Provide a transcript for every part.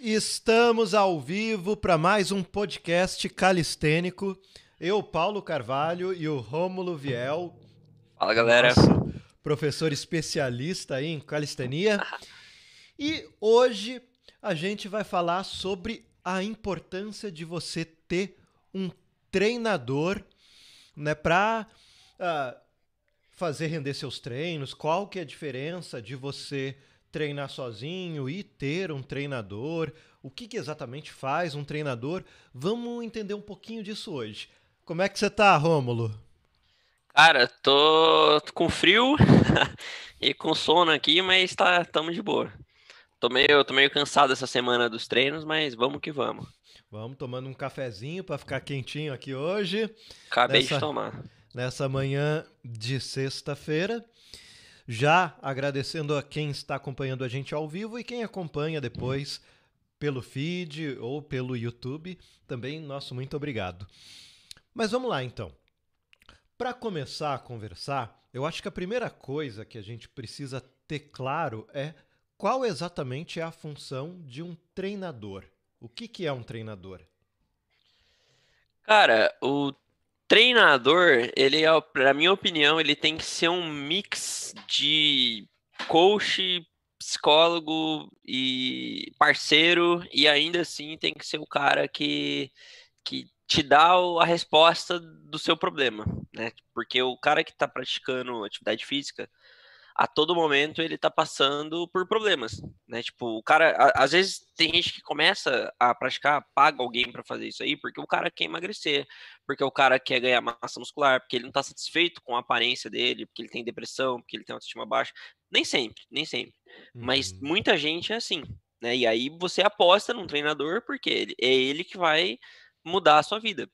Estamos ao vivo para mais um podcast calistênico. Eu, Paulo Carvalho e o Rômulo Viel. Fala, galera. professor especialista em calistenia. E hoje a gente vai falar sobre a importância de você ter um treinador né, para uh, ah, fazer render seus treinos, qual que é a diferença de você treinar sozinho e ter um treinador. O que, que exatamente faz um treinador? Vamos entender um pouquinho disso hoje. Como é que você tá, Rômulo? Cara, tô com frio e com sono aqui, mas tá, tamo de boa. Tô meio, tô meio cansado essa semana dos treinos, mas vamos que vamos. Vamos tomando um cafezinho para ficar quentinho aqui hoje. Acabei nessa, de tomar. Nessa manhã de sexta-feira. Já agradecendo a quem está acompanhando a gente ao vivo e quem acompanha depois pelo feed ou pelo YouTube, também nosso muito obrigado. Mas vamos lá então. Para começar a conversar, eu acho que a primeira coisa que a gente precisa ter claro é qual exatamente é a função de um treinador. O que, que é um treinador? Cara, o treinador, ele é, para minha opinião, ele tem que ser um mix de coach, psicólogo e parceiro, e ainda assim tem que ser o cara que, que te dá a resposta do seu problema, né? Porque o cara que está praticando atividade física, a todo momento ele tá passando por problemas, né? Tipo, o cara, a, às vezes tem gente que começa a praticar, paga alguém para fazer isso aí, porque o cara quer emagrecer, porque o cara quer ganhar massa muscular, porque ele não tá satisfeito com a aparência dele, porque ele tem depressão, porque ele tem autoestima baixa. Nem sempre, nem sempre. Uhum. Mas muita gente é assim, né? E aí você aposta num treinador porque ele, é ele que vai mudar a sua vida.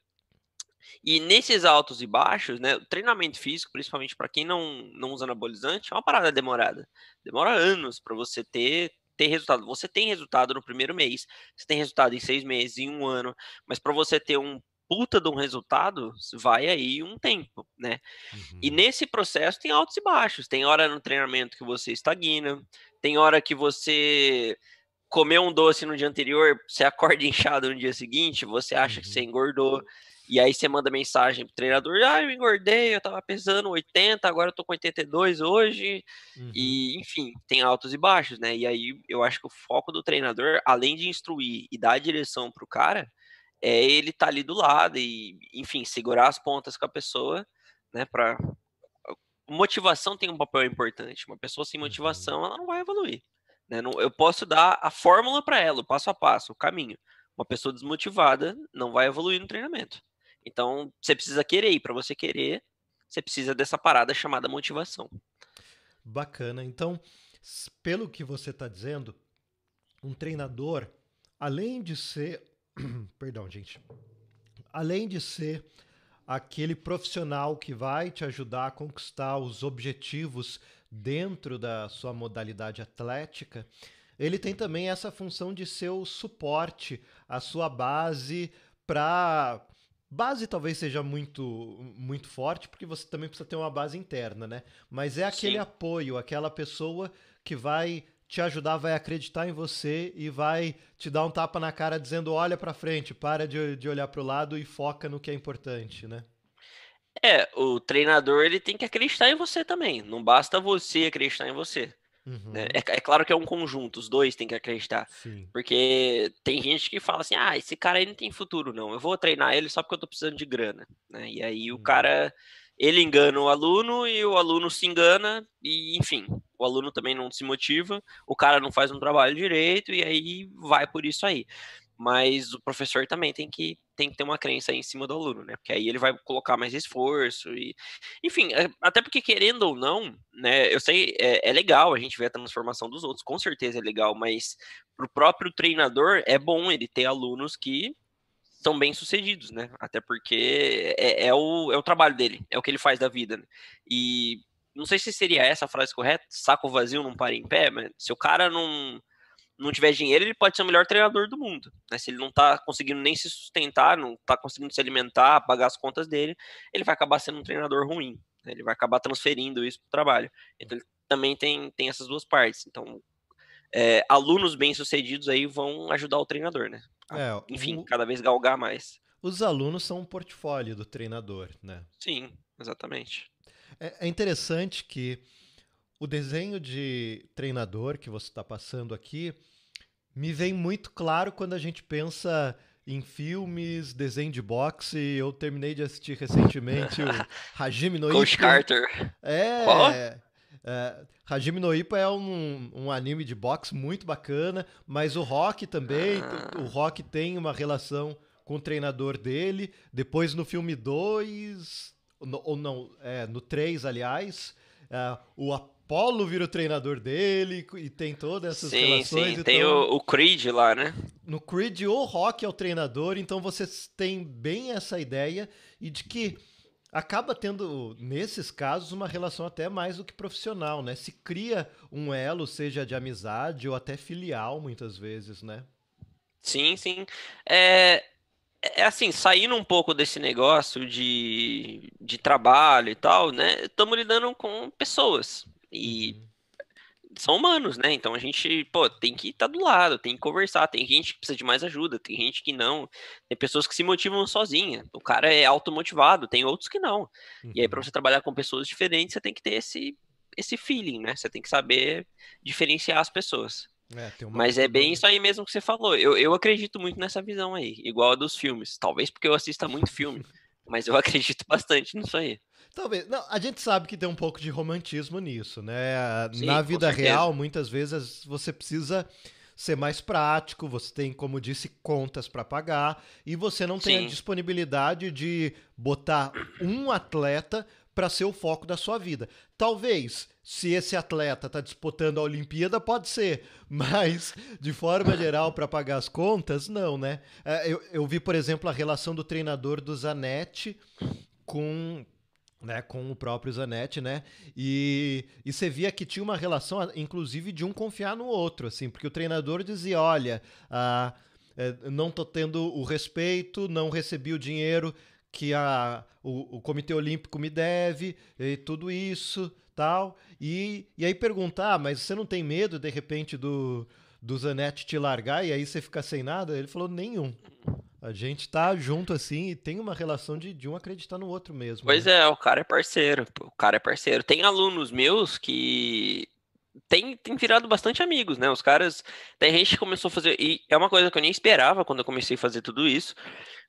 E nesses altos e baixos, né, o treinamento físico, principalmente para quem não, não usa anabolizante, é uma parada demorada. Demora anos para você ter, ter resultado. Você tem resultado no primeiro mês, você tem resultado em seis meses, em um ano, mas para você ter um puta de um resultado, vai aí um tempo, né? Uhum. E nesse processo tem altos e baixos. Tem hora no treinamento que você estagna, tem hora que você comeu um doce no dia anterior, você acorda inchado no dia seguinte, você acha uhum. que você engordou. E aí você manda mensagem pro treinador, ah, eu engordei, eu tava pesando 80, agora eu tô com 82 hoje. Uhum. E, enfim, tem altos e baixos, né? E aí eu acho que o foco do treinador, além de instruir e dar direção pro cara, é ele tá ali do lado e, enfim, segurar as pontas com a pessoa, né, para motivação tem um papel importante. Uma pessoa sem uhum. motivação, ela não vai evoluir. Né? Eu posso dar a fórmula para ela, o passo a passo, o caminho. Uma pessoa desmotivada não vai evoluir no treinamento. Então, você precisa querer, e para você querer, você precisa dessa parada chamada motivação. Bacana. Então, pelo que você está dizendo, um treinador, além de ser. Perdão, gente. Além de ser aquele profissional que vai te ajudar a conquistar os objetivos dentro da sua modalidade atlética, ele tem também essa função de ser o suporte, a sua base para Base talvez seja muito muito forte, porque você também precisa ter uma base interna, né? Mas é aquele Sim. apoio, aquela pessoa que vai te ajudar, vai acreditar em você e vai te dar um tapa na cara dizendo: olha para frente, para de, de olhar para o lado e foca no que é importante, né? É, o treinador ele tem que acreditar em você também. Não basta você acreditar em você. Uhum. Né? É, é, claro que é um conjunto, os dois têm que acreditar. Sim. Porque tem gente que fala assim: ah, esse cara aí não tem futuro, não. Eu vou treinar ele só porque eu tô precisando de grana. Né? E aí uhum. o cara, ele engana o aluno e o aluno se engana, e enfim, o aluno também não se motiva, o cara não faz um trabalho direito, e aí vai por isso aí mas o professor também tem que, tem que ter uma crença em cima do aluno, né? Porque aí ele vai colocar mais esforço e, enfim, é, até porque querendo ou não, né? Eu sei é, é legal a gente ver a transformação dos outros, com certeza é legal, mas para o próprio treinador é bom ele ter alunos que são bem sucedidos, né? Até porque é, é, o, é o trabalho dele, é o que ele faz da vida. Né? E não sei se seria essa a frase correta, saco vazio não para em pé, mas se o cara não não tiver dinheiro, ele pode ser o melhor treinador do mundo. Né? Se ele não está conseguindo nem se sustentar, não está conseguindo se alimentar, pagar as contas dele, ele vai acabar sendo um treinador ruim. Né? Ele vai acabar transferindo isso para o trabalho. Então ele também tem, tem essas duas partes. Então é, alunos bem-sucedidos aí vão ajudar o treinador, né? É, Enfim, o- cada vez galgar mais. os alunos são um portfólio do treinador, né? Sim, exatamente. É, é interessante que o desenho de treinador que você está passando aqui me vem muito claro quando a gente pensa em filmes, desenho de boxe. Eu terminei de assistir recentemente o Hajime no Coach Ippo. Carter. É, Qual? é, Hajime no Ippo é um, um anime de boxe muito bacana, mas o Rock também, Ah. o Rock tem uma relação com o treinador dele. Depois no filme 2, ou não, é, no 3, aliás, é, o Apollo vira o treinador dele e tem todas essas Sim, relações. sim. Tem então- o, o Creed lá, né? no Creed, o Rock é o treinador, então vocês têm bem essa ideia e de que acaba tendo, nesses casos, uma relação até mais do que profissional, né? Se cria um elo, seja de amizade ou até filial, muitas vezes, né? Sim, sim. É, é assim, saindo um pouco desse negócio de, de trabalho e tal, né? Estamos lidando com pessoas. E Uhum. são humanos, né? Então a gente, pô, tem que estar do lado, tem que conversar. Tem gente que precisa de mais ajuda, tem gente que não. Tem pessoas que se motivam sozinha. O cara é automotivado, tem outros que não. E aí, para Uhum. você trabalhar com pessoas diferentes, você tem que ter esse, esse feeling, né? Você tem que saber diferenciar as pessoas. É, uma Mas é bem isso aí mesmo que você falou. Eu, eu acredito muito nessa visão aí, igual a dos filmes. Talvez porque eu assista muito filme, mas eu acredito bastante nisso aí. Talvez. Não, a gente sabe que tem um pouco de romantismo nisso, né? Sim, Na vida real, muitas vezes você precisa ser mais prático, você tem, como disse, contas para pagar e você não tem Sim. a disponibilidade de botar um atleta para ser o foco da sua vida. Talvez, se esse atleta está disputando a Olimpíada, pode ser, mas de forma geral, para pagar as contas, não, né? É, Eu, eu vi, por exemplo, a relação do treinador do Zanetti com né, com o próprio Zanetti, né? E, e você via que tinha uma relação, inclusive, de um confiar no outro, assim, porque o treinador dizia, olha, ah, é, não tô tendo o respeito, não recebi o dinheiro que a, o, o Comitê Olímpico me deve, e tudo isso, tal. E, e aí perguntar, ah, mas você não tem medo, de repente, do, do Zanetti te largar e aí você ficar sem nada? Ele falou, nenhum. A gente tá junto assim e tem uma relação de, de um acreditar no outro mesmo. Pois né? é, o cara é parceiro, o cara é parceiro. Tem alunos meus que tem, tem virado bastante amigos, né? Os caras, tem gente que começou a fazer, e é uma coisa que eu nem esperava quando eu comecei a fazer tudo isso,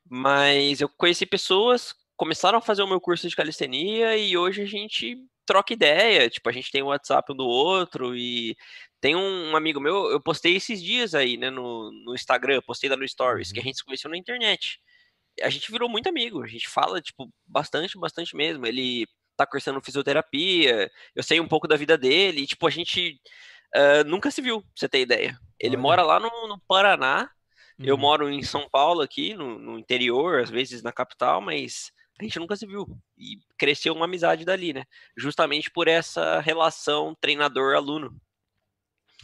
mas eu conheci pessoas, começaram a fazer o meu curso de calistenia e hoje a gente troca ideia, tipo, a gente tem o WhatsApp um do outro e tem um amigo meu, eu postei esses dias aí, né, no, no Instagram, postei lá no Stories, que a Uhum. gente se conheceu na internet a gente virou muito amigo. A gente fala, tipo, bastante, bastante mesmo. Ele tá cursando fisioterapia, eu sei um pouco da vida dele, e, tipo, a gente ah, nunca se viu, pra você ter ideia. Ele Olha. mora lá no, no Paraná, eu Uhum. moro em São Paulo aqui, no, no interior, às vezes na capital, mas a gente nunca se viu. E cresceu uma amizade dali, né? Justamente por essa relação treinador-aluno.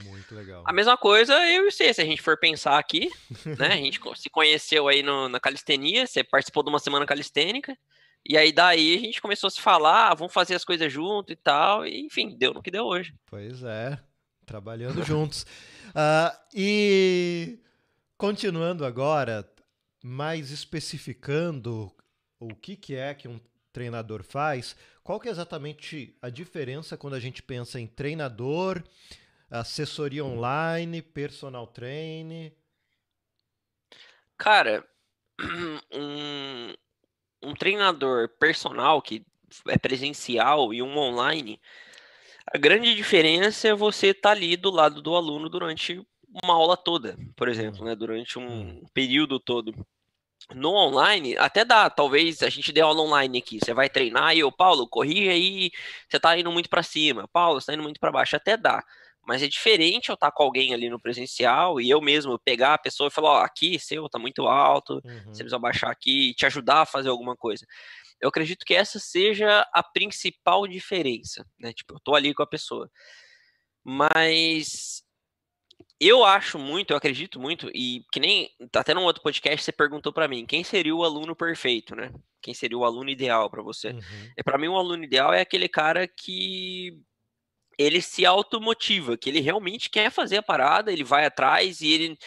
Muito legal. A mesma coisa eu e você, se a gente for pensar aqui, né? A gente se conheceu aí no- na calistenia, você participou de uma semana calistênica, e aí daí a gente começou a se falar, ah, vamos fazer as coisas junto e tal, e enfim, deu no que deu hoje. Pois é, trabalhando juntos. Ah, e continuando agora, mais especificando o que, que é que um treinador faz, qual que é exatamente a diferença quando a gente pensa em treinador, assessoria online, personal trainer? Cara, um, um treinador personal que é presencial e um online, a grande diferença é você estar ali do lado do aluno durante uma aula toda, por exemplo, né? Durante um período todo. No online, até dá, talvez a gente dê aula online aqui. Você vai treinar e eu, Paulo, corrige aí, você tá indo muito para cima. Paulo, você tá indo muito para baixo, até dá. Mas é diferente eu estar com alguém ali no presencial e eu mesmo pegar a pessoa e falar, ó, aqui seu tá muito alto, Uhum. você precisa baixar aqui e te ajudar a fazer alguma coisa. Eu acredito que essa seja a principal diferença, né? Tipo, eu tô ali com a pessoa. Mas eu acho muito, eu acredito muito, e que nem até num outro podcast você perguntou pra mim, quem seria o aluno perfeito, né? Quem seria o aluno ideal pra você? Uhum. É para mim um aluno ideal é aquele cara que ele se automotiva, que ele realmente quer fazer a parada, ele vai atrás e ele,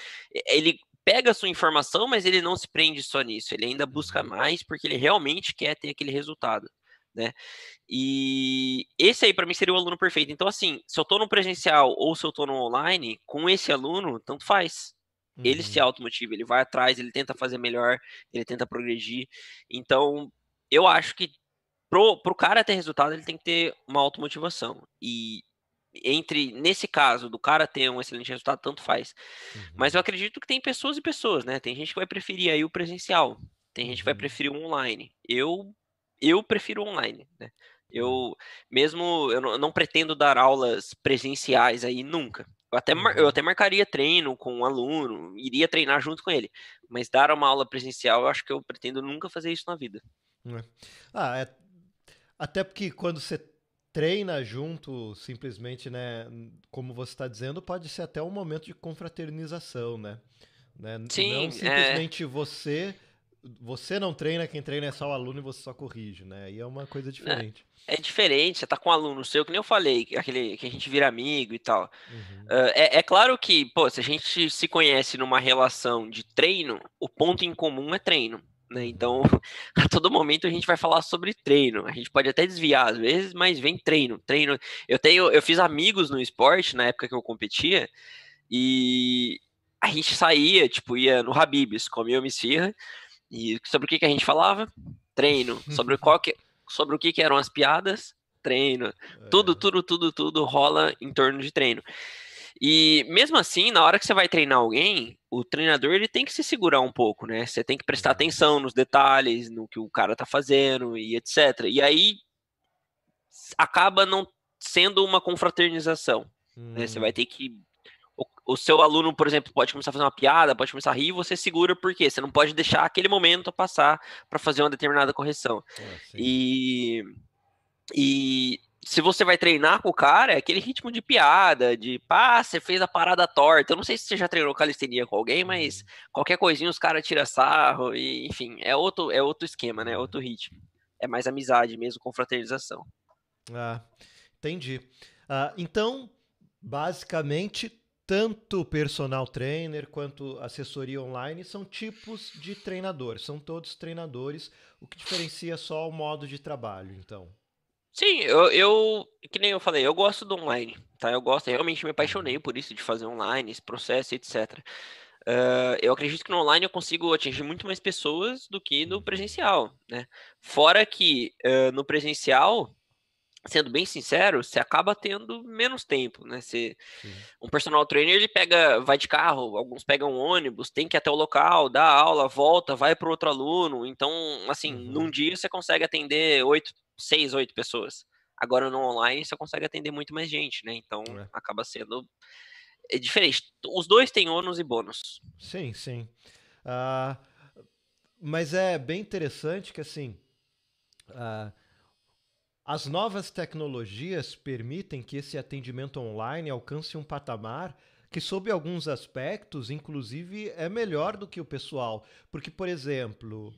ele pega a sua informação, mas ele não se prende só nisso, ele ainda busca uhum. mais porque ele realmente quer ter aquele resultado, né? E esse aí para mim seria o aluno perfeito. Então assim, se eu estou no presencial ou se eu estou no online, com esse aluno, tanto faz. Uhum. Ele se uhum. automotiva, ele vai atrás, ele tenta fazer melhor, ele tenta progredir. Então, eu acho que pro, pro cara ter resultado, ele tem que ter uma automotivação. E entre, nesse caso, do cara ter um excelente resultado, tanto faz. Uhum. Mas eu acredito que tem pessoas e pessoas, né? Tem gente que vai preferir aí o presencial, tem gente que vai uhum. preferir o online. Eu, eu prefiro online, né? Eu, uhum. mesmo, eu não, eu não pretendo dar aulas presenciais aí nunca. Eu até, eu uhum. até marcaria treino com um aluno, iria treinar junto com ele. Mas dar uma aula presencial, eu acho que eu pretendo nunca fazer isso na vida. É. Ah, é, até porque quando você treina junto, simplesmente, né, como você está dizendo, pode ser até um momento de confraternização, né? né? Sim, não é. simplesmente é... você você não treina, quem treina é só o aluno e você só corrige, né? E é uma coisa diferente. É, é diferente, você tá com um aluno seu, que nem eu falei, aquele que a gente vira amigo e tal. Uhum. Uh, é, é, claro que, pô, se a gente se conhece numa relação de treino, o ponto em comum é treino. Né? Então, a todo momento a gente vai falar sobre treino. A gente pode até desviar às vezes, mas vem treino, treino. Eu tenho, eu fiz amigos no esporte na época que eu competia e a gente saía, tipo, ia no Habibs, comia uma esfirra e sobre o que, que a gente falava? Treino. Sobre qual que, sobre o que, que eram as piadas? Treino. Tudo, é. tudo, tudo, tudo rola em torno de treino. E mesmo assim, na hora que você vai treinar alguém, o treinador ele tem que se segurar um pouco, né? Você tem que prestar atenção nos detalhes, no que o cara tá fazendo e etc. E aí acaba não sendo uma confraternização. Hum. Né? Você vai hum. ter que. O, seu aluno, por exemplo, pode começar a fazer uma piada, pode começar a rir, você segura porque você não pode deixar aquele momento passar para fazer uma determinada correção. É, e, e se você vai treinar com o cara, é aquele ritmo de piada, de pá, você fez a parada torta. Eu não sei se você já treinou calistenia com alguém, mas uhum. qualquer coisinha os caras tiram sarro, e, enfim, é outro, é outro esquema, né? É outro ritmo. É mais amizade mesmo, confraternização. Ah, entendi. Ah, então, basicamente, tanto personal trainer quanto assessoria online são tipos de treinador, são todos treinadores, o que diferencia só o modo de trabalho, então. Sim, eu, eu, que nem eu falei, eu gosto do online, tá? Eu gosto, realmente me apaixonei por isso, de fazer online, esse processo, etc. Uh, eu acredito que no online eu consigo atingir muito mais pessoas do que no presencial, né? Fora que uh, no presencial, sendo bem sincero, você acaba tendo menos tempo, né? Você, um personal trainer ele pega, vai de carro, alguns pegam um ônibus, tem que ir até o local, dá aula, volta, vai para outro aluno. Então, assim, uhum. num dia você consegue atender oito seis, oito pessoas. Agora no online você consegue atender muito mais gente, né? Então é. acaba sendo é diferente. Os dois têm ônus e bônus. Sim, sim. Uh, mas é bem interessante que assim uh, as novas tecnologias permitem que esse atendimento online alcance um patamar que, sob alguns aspectos, inclusive, é melhor do que o pessoal. Porque, por exemplo,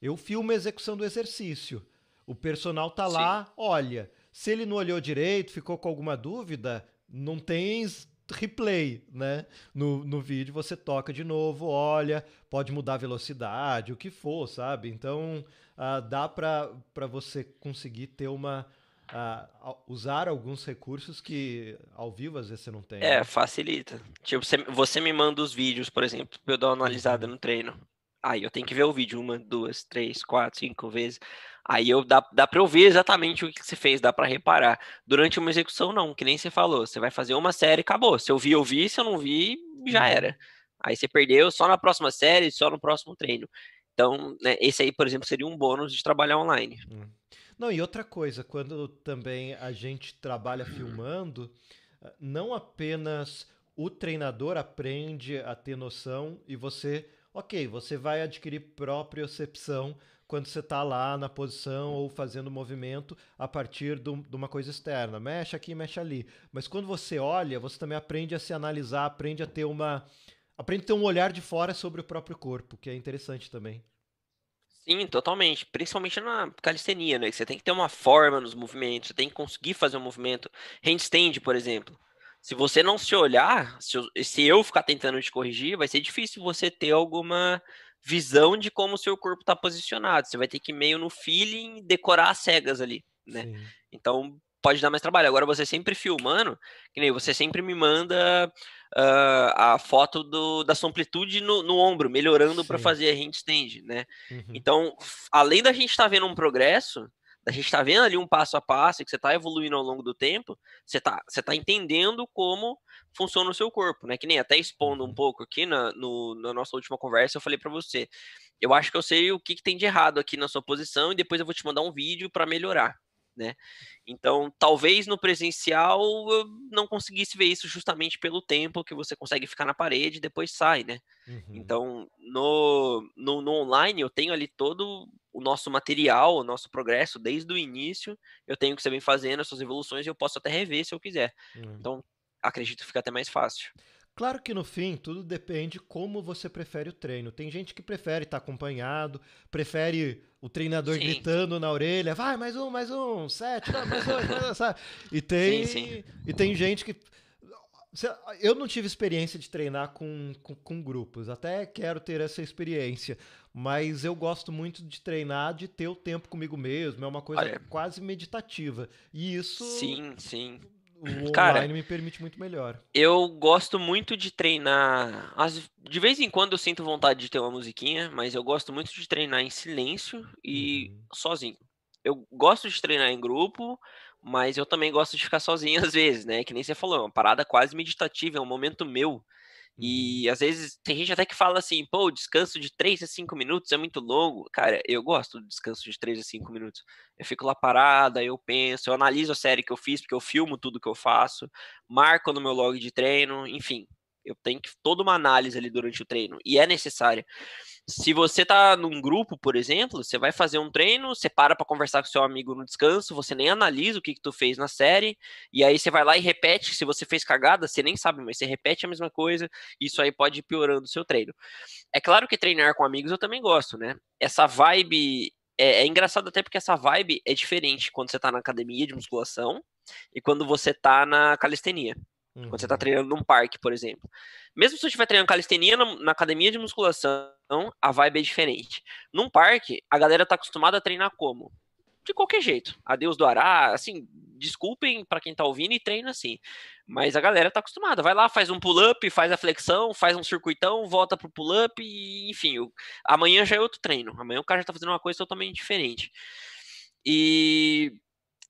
eu filmo a execução do exercício. O personal tá lá, olha. Se ele não olhou direito, ficou com alguma dúvida, não tens replay, né? No, no vídeo você toca de novo, olha, pode mudar a velocidade, o que for, sabe? Então uh, dá para você conseguir ter uma. Uh, usar alguns recursos que ao vivo às vezes você não tem. É, né? facilita. Tipo, você, você me manda os vídeos, por exemplo, pra eu dar uma analisada uhum. no treino. Aí eu tenho que ver o vídeo uma, duas, três, quatro, cinco vezes. Aí eu dá, dá para eu ver exatamente o que você fez, dá para reparar. Durante uma execução, não, que nem você falou. Você vai fazer uma série e acabou. Se eu vi, eu vi. Se eu não vi, já uhum. era. Aí você perdeu só na próxima série, só no próximo treino. Então, né, esse aí, por exemplo, seria um bônus de trabalhar online. Hum. Não, e outra coisa, quando também a gente trabalha filmando, não apenas o treinador aprende a ter noção e você, ok, você vai adquirir propriocepção quando você está lá na posição ou fazendo movimento a partir do, de uma coisa externa. Mexe aqui, mexe ali. Mas quando você olha, você também aprende a se analisar, aprende a ter uma. Aprende a ter um olhar de fora sobre o próprio corpo, que é interessante também. Sim, totalmente. Principalmente na calistenia, né? Você tem que ter uma forma nos movimentos, você tem que conseguir fazer um movimento. Handstand, por exemplo. Se você não se olhar, se eu, se eu ficar tentando te corrigir, vai ser difícil você ter alguma visão de como o seu corpo está posicionado. Você vai ter que meio no feeling decorar as cegas ali, né? Sim. Então pode dar mais trabalho. Agora você sempre filmando, que nem você sempre me manda uh, a foto do, da sua amplitude no, no ombro, melhorando para fazer a handstand, né? Uhum. Então, além da gente estar tá vendo um progresso, da gente estar tá vendo ali um passo a passo, que você está evoluindo ao longo do tempo, você está você tá entendendo como funciona o seu corpo, né? Que nem até expondo um uhum. pouco aqui na, no, na nossa última conversa, eu falei para você, eu acho que eu sei o que, que tem de errado aqui na sua posição e depois eu vou te mandar um vídeo para melhorar né? Então, talvez no presencial eu não conseguisse ver isso justamente pelo tempo que você consegue ficar na parede e depois sai, né? Uhum. Então, no, no, no, online eu tenho ali todo o nosso material, o nosso progresso desde o início, eu tenho que você vem fazendo as suas evoluções e eu posso até rever se eu quiser. Uhum. Então, acredito que fica até mais fácil. Claro que no fim tudo depende como você prefere o treino. Tem gente que prefere estar acompanhado, prefere o treinador sim. gritando na orelha, vai, mais um, mais um, sete, mais dois, mais um, sabe? E tem, sim, sim. e tem gente que. Eu não tive experiência de treinar com, com, com, grupos, até quero ter essa experiência, mas eu gosto muito de treinar, de ter o tempo comigo mesmo, é uma coisa Olha, quase meditativa. E isso. Sim, sim o Cara, online me permite muito melhor. Eu gosto muito de treinar. De vez em quando eu sinto vontade de ter uma musiquinha, mas eu gosto muito de treinar em silêncio e uhum. sozinho. Eu gosto de treinar em grupo, mas eu também gosto de ficar sozinho às vezes, né? Que nem você falou, é uma parada quase meditativa, é um momento meu. E uhum. às vezes tem gente até que fala assim, pô, o descanso de 3 a 5 minutos é muito longo. Cara, eu gosto do descanso de 3 a 5 minutos. Eu fico lá parada, eu penso, eu analiso a série que eu fiz, porque eu filmo tudo que eu faço, marco no meu log de treino, enfim. Eu tenho que toda uma análise ali durante o treino e é necessária. Se você tá num grupo, por exemplo, você vai fazer um treino, você para para conversar com seu amigo no descanso, você nem analisa o que, que tu fez na série, e aí você vai lá e repete. Se você fez cagada, você nem sabe, mas você repete a mesma coisa, isso aí pode ir piorando o seu treino. É claro que treinar com amigos eu também gosto, né? Essa vibe. É, é engraçado até porque essa vibe é diferente quando você tá na academia de musculação e quando você tá na calistenia. Uhum. Quando você está uhum. treinando num parque, por exemplo. Mesmo se você estiver treinando calistenia na, na, academia de musculação, a vibe é diferente. Num parque, a galera está acostumada a treinar como? De qualquer jeito. Adeus do Ará, assim, desculpem para quem está ouvindo e treina assim. Mas a galera está acostumada. Vai lá, faz um pull-up, faz a flexão, faz um circuitão, volta pro pull-up e, enfim, o, amanhã já é outro treino. Amanhã o cara já está fazendo uma coisa totalmente diferente. E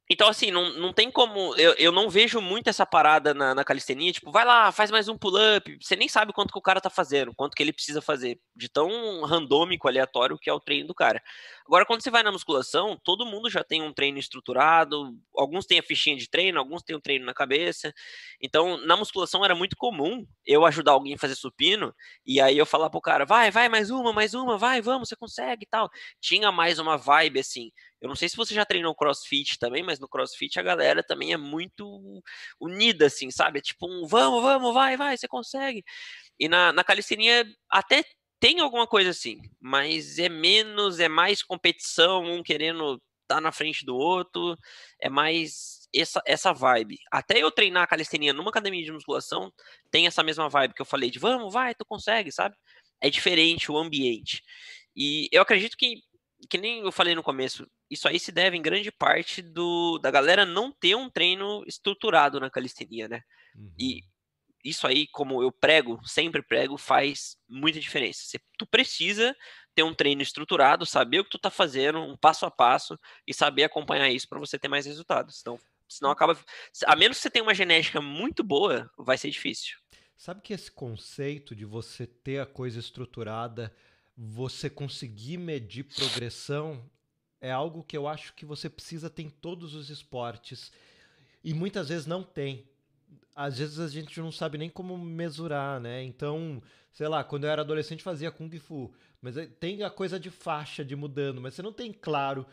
então, assim, não, não tem como. Eu, eu não vejo muito essa parada na, na calistenia, tipo, vai lá, faz mais um pull-up. Você nem sabe quanto que o cara tá fazendo, quanto que ele precisa fazer. De tão randômico, aleatório que é o treino do cara. Agora, quando você vai na musculação, todo mundo já tem um treino estruturado. Alguns têm a fichinha de treino, alguns têm um treino na cabeça. Então, na musculação era muito comum eu ajudar alguém a fazer supino, e aí eu falar pro cara, vai, vai, mais uma, mais uma, vai, vamos, você consegue e tal. Tinha mais uma vibe assim. Eu não sei se você já treinou crossfit também, mas no crossfit a galera também é muito unida, assim, sabe? É tipo um vamos, vamos, vai, vai, você consegue. E na, na calistenia até tem alguma coisa assim, mas é menos, é mais competição, um querendo estar tá na frente do outro, é mais essa, essa vibe. Até eu treinar calistenia numa academia de musculação, tem essa mesma vibe que eu falei de vamos, vai, tu consegue, sabe? É diferente o ambiente. E eu acredito que, que nem eu falei no começo, isso aí se deve em grande parte do, da galera não ter um treino estruturado na calistenia, né? Uhum. E isso aí, como eu prego, sempre prego, faz muita diferença. Você, tu precisa ter um treino estruturado, saber o que tu tá fazendo, um passo a passo, e saber acompanhar isso para você ter mais resultados. Então, senão acaba. A menos que você tenha uma genética muito boa, vai ser difícil. Sabe que esse conceito de você ter a coisa estruturada, você conseguir medir progressão, é algo que eu acho que você precisa ter em todos os esportes. E muitas vezes não tem. Às vezes a gente não sabe nem como mesurar, né? Então, sei lá, quando eu era adolescente fazia Kung Fu. Mas tem a coisa de faixa de mudando, mas você não tem claro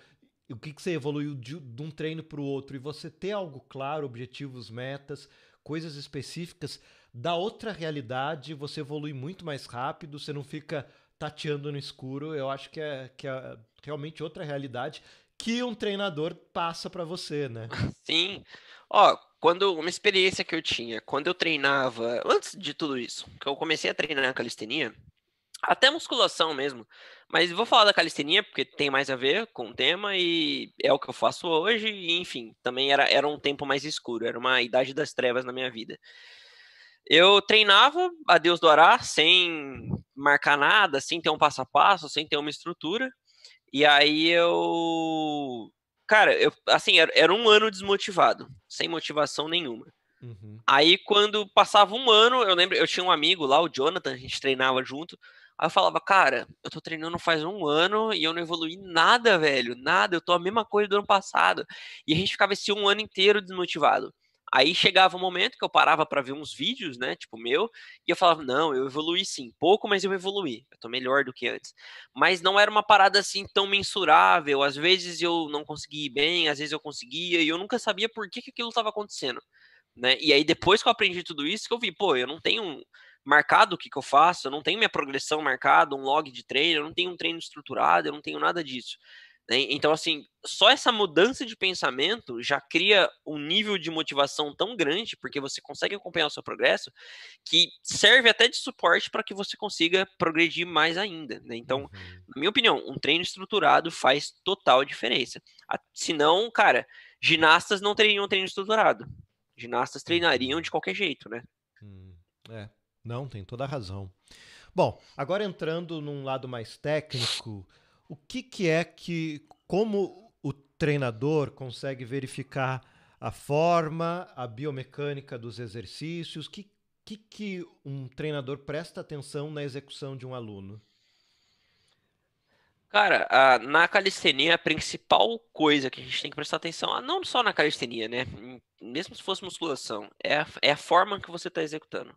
o que, que você evoluiu de, de um treino para o outro. E você ter algo claro, objetivos, metas, coisas específicas, da outra realidade, você evolui muito mais rápido, você não fica tateando no escuro, eu acho que é, que é realmente outra realidade que um treinador passa para você, né? Sim. Ó, quando uma experiência que eu tinha, quando eu treinava, antes de tudo isso, que eu comecei a treinar a calistenia, até musculação mesmo. Mas vou falar da calistenia porque tem mais a ver com o tema e é o que eu faço hoje. E, enfim, também era, era um tempo mais escuro, era uma idade das trevas na minha vida. Eu treinava a Deus do Ará sem marcar nada, sem ter um passo a passo, sem ter uma estrutura. E aí eu. Cara, eu, assim, era, era um ano desmotivado, sem motivação nenhuma. Uhum. Aí, quando passava um ano, eu lembro, eu tinha um amigo lá, o Jonathan, a gente treinava junto. Aí eu falava, cara, eu tô treinando faz um ano e eu não evolui nada, velho, nada, eu tô a mesma coisa do ano passado. E a gente ficava esse um ano inteiro desmotivado. Aí chegava um momento que eu parava para ver uns vídeos, né, tipo meu, e eu falava, não, eu evolui sim, pouco, mas eu evolui, eu tô melhor do que antes. Mas não era uma parada assim tão mensurável, às vezes eu não conseguia ir bem, às vezes eu conseguia, e eu nunca sabia por que, que aquilo estava acontecendo, né? E aí depois que eu aprendi tudo isso, que eu vi, pô, eu não tenho marcado o que, que eu faço, eu não tenho minha progressão marcada, um log de treino, eu não tenho um treino estruturado, eu não tenho nada disso. Né? Então, assim, só essa mudança de pensamento já cria um nível de motivação tão grande, porque você consegue acompanhar o seu progresso, que serve até de suporte para que você consiga progredir mais ainda. Né? Então, uhum. na minha opinião, um treino estruturado faz total diferença. Senão, cara, ginastas não teriam um treino estruturado. Ginastas treinariam de qualquer jeito, né? Hum, é, não, tem toda a razão. Bom, agora entrando num lado mais técnico, o que, que é que, como o treinador consegue verificar a forma, a biomecânica dos exercícios, que que, que um treinador presta atenção na execução de um aluno? Cara, a, na calistenia, a principal coisa que a gente tem que prestar atenção, não só na calistenia, né? Mesmo se fosse musculação, é a, é a forma que você está executando.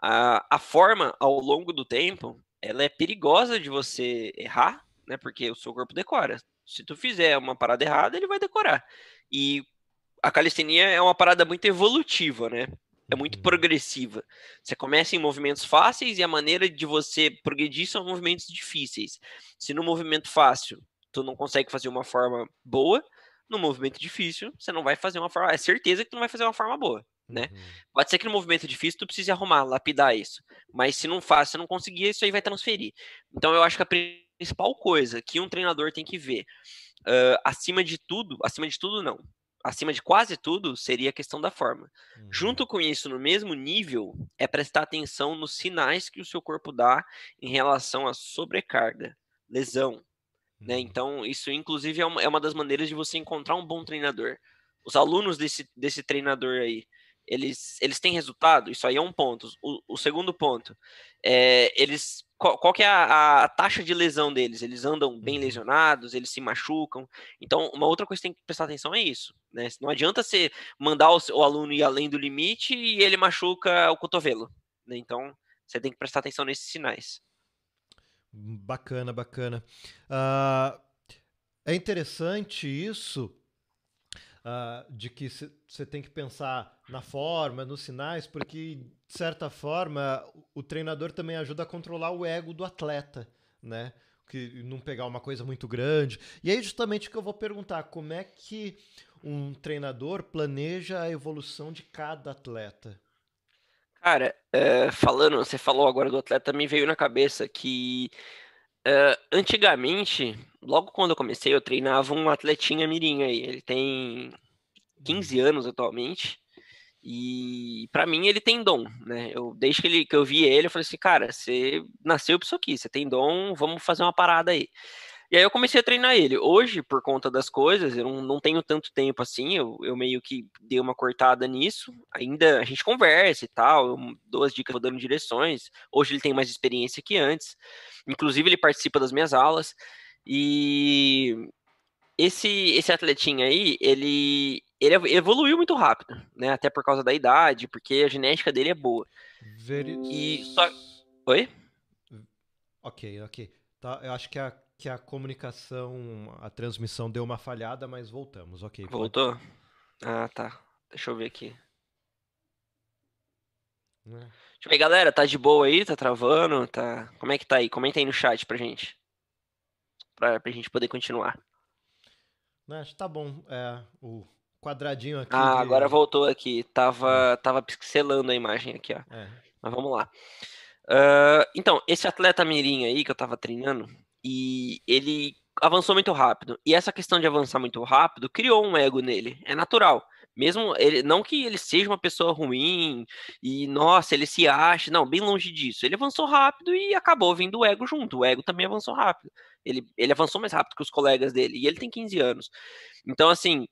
A, a forma, ao longo do tempo, ela é perigosa de você errar, né? Porque o seu corpo decora. Se tu fizer uma parada errada, ele vai decorar. E a calistenia é uma parada muito evolutiva, né? É muito uhum. progressiva. Você começa em movimentos fáceis e a maneira de você progredir são movimentos difíceis. Se no movimento fácil tu não consegue fazer uma forma boa, no movimento difícil você não vai fazer uma forma. É certeza que tu não vai fazer uma forma boa né? Uhum. Pode ser que no movimento difícil tu precise arrumar, lapidar isso. Mas se não faz, se não conseguir, isso aí vai transferir. Então eu acho que a principal coisa que um treinador tem que ver, uh, acima de tudo, acima de tudo não, acima de quase tudo, seria a questão da forma. Uhum. Junto com isso, no mesmo nível, é prestar atenção nos sinais que o seu corpo dá em relação à sobrecarga, lesão. Né? Uhum. Então, isso inclusive é uma, é uma das maneiras de você encontrar um bom treinador. Os alunos desse, desse treinador aí, eles, eles têm resultado? Isso aí é um ponto. O, o segundo ponto, é, eles qual, qual que é a, a, taxa de lesão deles? Eles andam bem uhum. lesionados, eles se machucam. Então, uma outra coisa que tem que prestar atenção é isso. Né? Não adianta você mandar o, o aluno ir além do limite e ele machuca o cotovelo. Né? Então, você tem que prestar atenção nesses sinais. Bacana, bacana. Uh, é interessante isso uh, de que você tem que pensar na forma, nos sinais, porque, de certa forma, o treinador também ajuda a controlar o ego do atleta, né? Que não pegar uma coisa muito grande. E aí, justamente, que eu vou perguntar: como é que um treinador planeja a evolução de cada atleta? Cara, é, falando, você falou agora do atleta, me veio na cabeça que é, antigamente, logo quando eu comecei, eu treinava um atletinha mirim aí. Ele tem 15 anos atualmente. E para mim ele tem dom, né? Eu desde que, ele, que eu vi ele, eu falei assim, cara, você nasceu pra isso aqui, você tem dom, vamos fazer uma parada aí. E aí eu comecei a treinar ele. Hoje, por conta das coisas, eu não, não tenho tanto tempo assim, eu, eu meio que dei uma cortada nisso. Ainda a gente conversa e tal, eu dou as dicas, vou dando direções. Hoje ele tem mais experiência que antes. Inclusive ele participa das minhas aulas. E esse esse atletinho aí, ele ele evoluiu muito rápido, né? Até por causa da idade, porque a genética dele é boa. Very... E só... Oi? Ok, ok. Tá, eu acho que a, que a comunicação, a transmissão deu uma falhada, mas voltamos, ok. Voltou? Pode... Ah, tá. Deixa eu ver aqui. É. Deixa eu ver, galera, tá de boa aí? Tá travando? Tá... Como é que tá aí? Comenta aí no chat pra gente. Pra, pra gente poder continuar. Acho que tá bom. É, o quadradinho aqui. Ah, de... agora voltou aqui. Tava, tava pixelando a imagem aqui, ó. É. Mas vamos lá. Uh, então, esse atleta mirim aí que eu tava treinando, e ele avançou muito rápido. E essa questão de avançar muito rápido criou um ego nele. É natural. Mesmo ele, não que ele seja uma pessoa ruim e nossa, ele se acha, não, bem longe disso. Ele avançou rápido e acabou vindo o ego junto. O ego também avançou rápido. Ele, ele avançou mais rápido que os colegas dele e ele tem 15 anos. Então, assim,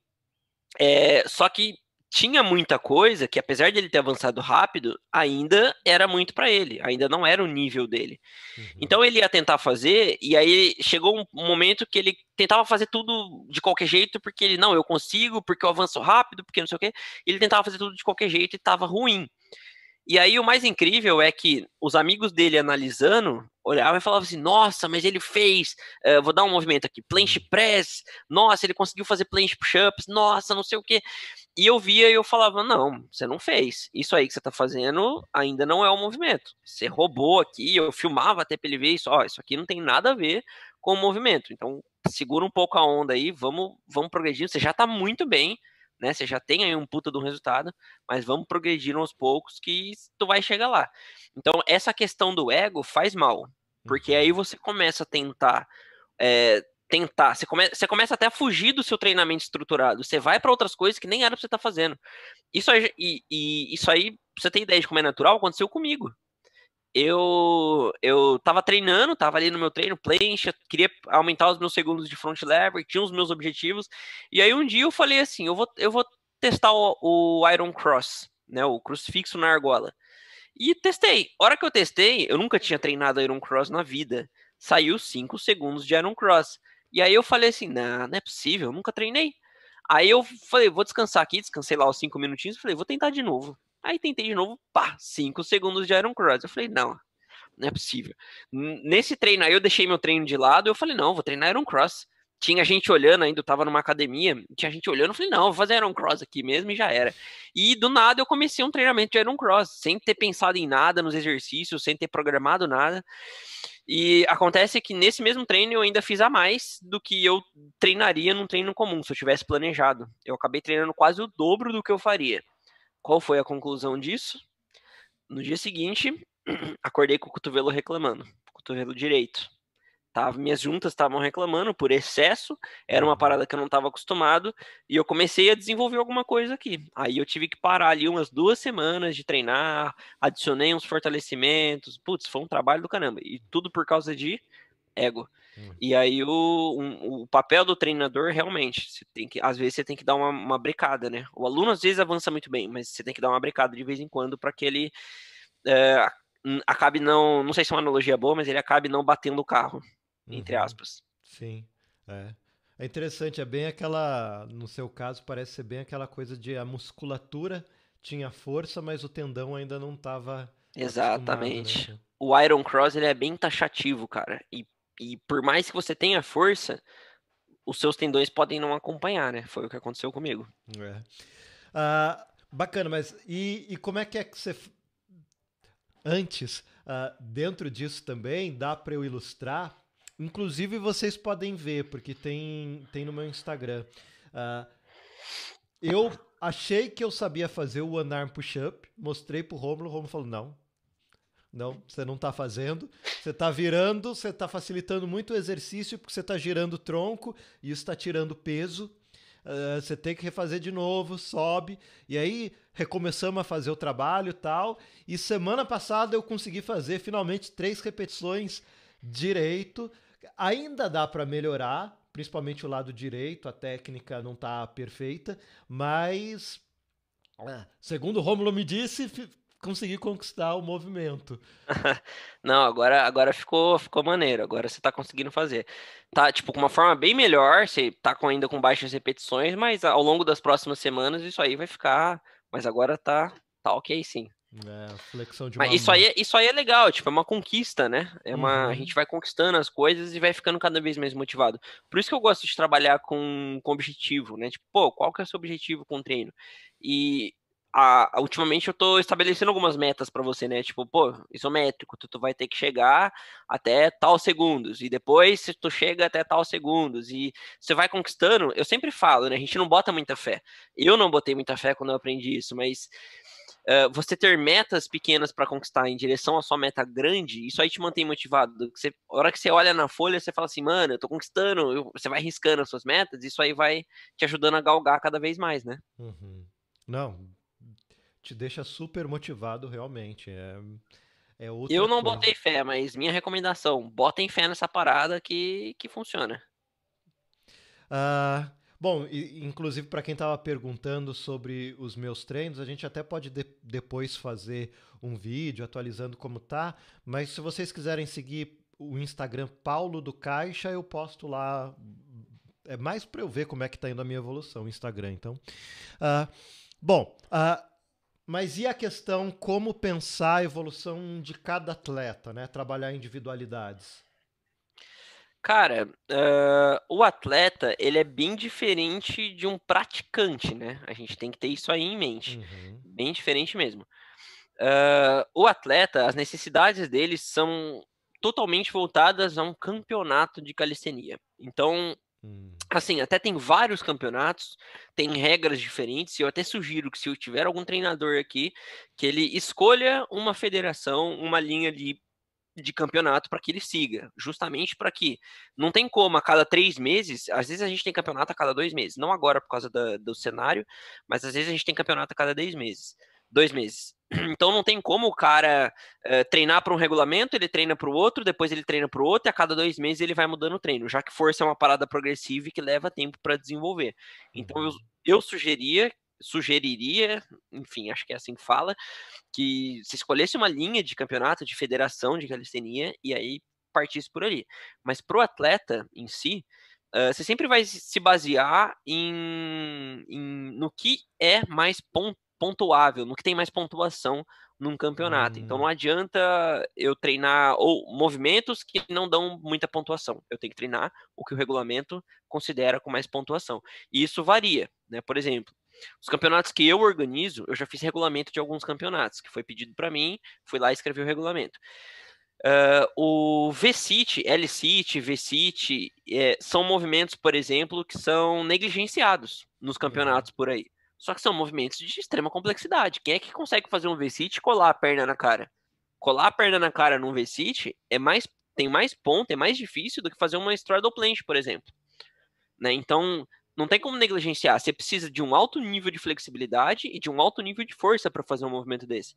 é, só que tinha muita coisa que, apesar de ele ter avançado rápido, ainda era muito para ele, ainda não era o nível dele. Uhum. Então ele ia tentar fazer, e aí chegou um momento que ele tentava fazer tudo de qualquer jeito, porque ele, não, eu consigo, porque eu avanço rápido, porque não sei o quê. Ele tentava fazer tudo de qualquer jeito e estava ruim. E aí o mais incrível é que os amigos dele analisando olhavam e falavam assim: Nossa, mas ele fez, uh, vou dar um movimento aqui, planche hum. press, nossa, ele conseguiu fazer planche push-ups, nossa, não sei o que. E eu via e eu falava: Não, você não fez. Isso aí que você tá fazendo ainda não é o movimento. Você roubou aqui, eu filmava até pra ele ver isso, ó, isso aqui não tem nada a ver com o movimento. Então segura um pouco a onda aí, vamos, vamos progredindo. Você já tá muito bem né? Você já tem aí um puta do resultado, mas vamos progredir aos poucos que tu vai chegar lá. Então, essa questão do ego faz mal, porque aí uhum. você começa a tentar. É, tentar, você, come, você começa até a fugir do seu treinamento estruturado, você vai para outras coisas que nem era pra você estar tá fazendo. Isso aí, e, e, isso aí, pra você ter ideia de como é natural, aconteceu comigo eu eu tava treinando, tava ali no meu treino, plancha, queria aumentar os meus segundos de front lever, tinha os meus objetivos. E aí um dia eu falei assim, eu vou, eu vou testar o, o Iron Cross, né, o crucifixo na argola. E testei. A hora que eu testei, eu nunca tinha treinado Iron Cross na vida. Saiu 5 segundos de Iron Cross. E aí eu falei assim, não, não é possível, eu nunca treinei. Aí eu falei, vou descansar aqui, descansei lá os 5 minutinhos, falei, vou tentar de novo. Aí tentei de novo, pá, 5 segundos de Iron Cross. Eu falei, não, não é possível. Nesse treino aí, eu deixei meu treino de lado, eu falei, não, vou treinar Iron Cross. Tinha gente olhando ainda, eu tava numa academia, tinha gente olhando, eu falei, não, vou fazer Iron Cross aqui mesmo e já era. E do nada eu comecei um treinamento de Iron Cross, sem ter pensado em nada nos exercícios, sem ter programado nada. E acontece que nesse mesmo treino eu ainda fiz a mais do que eu treinaria num treino comum, se eu tivesse planejado. Eu acabei treinando quase o dobro do que eu faria. Qual foi a conclusão disso? No dia seguinte, acordei com o cotovelo reclamando, cotovelo direito. Tava, minhas juntas estavam reclamando por excesso, era uma parada que eu não estava acostumado, e eu comecei a desenvolver alguma coisa aqui. Aí eu tive que parar ali umas duas semanas de treinar, adicionei uns fortalecimentos, putz, foi um trabalho do caramba, e tudo por causa de ego. Hum. E aí o, um, o papel do treinador realmente, você tem que, às vezes você tem que dar uma, uma brecada, né? O aluno às vezes avança muito bem, mas você tem que dar uma brecada de vez em quando para que ele é, acabe não, não sei se é uma analogia boa, mas ele acabe não batendo o carro, entre uhum. aspas. Sim, é. É interessante, é bem aquela, no seu caso, parece ser bem aquela coisa de a musculatura tinha força, mas o tendão ainda não estava Exatamente. Né? O Iron Cross ele é bem taxativo, cara. E e por mais que você tenha força, os seus tendões podem não acompanhar, né? Foi o que aconteceu comigo. É. Uh, bacana, mas e, e, como é que é que você. Antes, uh, dentro disso também, dá para eu ilustrar. Inclusive, vocês podem ver, porque tem, tem no meu Instagram. Uh, eu achei que eu sabia fazer o One Arm Push-Up, mostrei pro Romulo, o Romulo falou: não, não, você não está fazendo. Você está virando, você está facilitando muito o exercício porque você está girando o tronco e isso está tirando peso. Uh, você tem que refazer de novo, sobe. E aí recomeçamos a fazer o trabalho tal. E semana passada eu consegui fazer finalmente três repetições direito. Ainda dá para melhorar, principalmente o lado direito, a técnica não está perfeita, mas uh, segundo o Romulo me disse, conseguir conquistar o movimento. Não, agora, agora ficou, ficou maneiro. Agora você tá conseguindo fazer. Tá, tipo, com uma forma bem melhor. Você tá com, ainda com baixas repetições, mas ao longo das próximas semanas isso aí vai ficar. Mas agora tá, tá ok sim. É, flexão de Mas isso aí, é, isso aí é legal, tipo, é uma conquista, né? É uma, uhum. A gente vai conquistando as coisas e vai ficando cada vez mais motivado. Por isso que eu gosto de trabalhar com, com objetivo, né? Tipo, pô, qual que é o seu objetivo com o treino? E a, ultimamente eu tô estabelecendo algumas metas para você, né? Tipo, pô, isométrico, tu, tu vai ter que chegar até tal segundos, e depois se tu chega até tal segundos, e você vai conquistando, eu sempre falo, né? A gente não bota muita fé. Eu não botei muita fé quando eu aprendi isso, mas uh, você ter metas pequenas para conquistar em direção à sua meta grande, isso aí te mantém motivado. Você, a hora que você olha na folha, você fala assim, mano, eu tô conquistando, eu, você vai riscando as suas metas, isso aí vai te ajudando a galgar cada vez mais, né? Uhum. Não, te deixa super motivado realmente. É, é Eu não coisa. botei fé, mas minha recomendação, botem fé nessa parada que, que funciona. Uh, bom, e, inclusive para quem estava perguntando sobre os meus treinos, a gente até pode de, depois fazer um vídeo atualizando como tá, mas se vocês quiserem seguir o Instagram Paulo do Caixa, eu posto lá. É mais para eu ver como é que está indo a minha evolução, o Instagram. Então, uh, bom, uh, mas e a questão como pensar a evolução de cada atleta, né? Trabalhar individualidades. Cara, uh, o atleta ele é bem diferente de um praticante, né? A gente tem que ter isso aí em mente. Uhum. Bem diferente mesmo. Uh, o atleta, as necessidades dele são totalmente voltadas a um campeonato de calistenia. Então, Hum. Assim, até tem vários campeonatos, tem regras diferentes, e eu até sugiro que se eu tiver algum treinador aqui, que ele escolha uma federação, uma linha de, de campeonato para que ele siga, justamente para que não tem como a cada três meses, às vezes a gente tem campeonato a cada dois meses, não agora por causa do cenário, mas às vezes a gente tem campeonato a cada dez meses, dois meses. Então não tem como o cara é, treinar para um regulamento, ele treina para o outro, depois ele treina para o outro, e a cada dois meses ele vai mudando o treino, já que força é uma parada progressiva e que leva tempo para desenvolver. Então eu, eu sugeria, sugeriria, enfim, acho que é assim que fala, que se escolhesse uma linha de campeonato, de federação de calistenia, e aí partisse por ali. Mas para o atleta em si, Uh, você sempre vai se basear em, em, no que é mais ponto pontuável, no que tem mais pontuação num campeonato. Hum. Então não hum. adianta eu treinar ou movimentos que não dão muita pontuação. Eu tenho que treinar o que o regulamento considera com mais pontuação. E isso varia, né? Por exemplo, os campeonatos que eu organizo, eu já fiz regulamento de alguns campeonatos, que foi pedido para mim, fui lá e escrevi o regulamento. Uh, o V-City, L-City, V-City, é, são movimentos, por exemplo, que são negligenciados nos campeonatos por aí. Só que são movimentos de extrema complexidade. Quem é que consegue fazer um V-sit e colar a perna na cara? Colar a perna na cara num V-sit é mais, tem mais ponto, é mais difícil do que fazer uma straddle planche, por exemplo. Né? Então, não tem como negligenciar. Você precisa de um alto nível de flexibilidade e de um alto nível de força para fazer um movimento desse.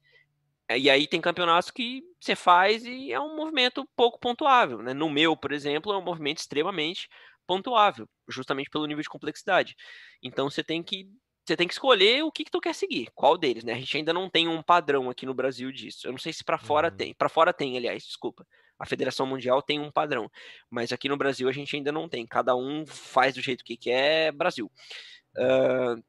E aí tem campeonatos que você faz e é um movimento pouco pontuável. Né? No meu, por exemplo, é um movimento extremamente pontuável, justamente pelo nível de complexidade. Então você tem que você tem que escolher o que, que tu quer seguir, qual deles, né? A gente ainda não tem um padrão aqui no Brasil disso. Eu não sei se para fora uhum. tem. Para fora tem, aliás, desculpa. A Federação Mundial tem um padrão, mas aqui no Brasil a gente ainda não tem. Cada um faz do jeito que quer, Brasil. Uh,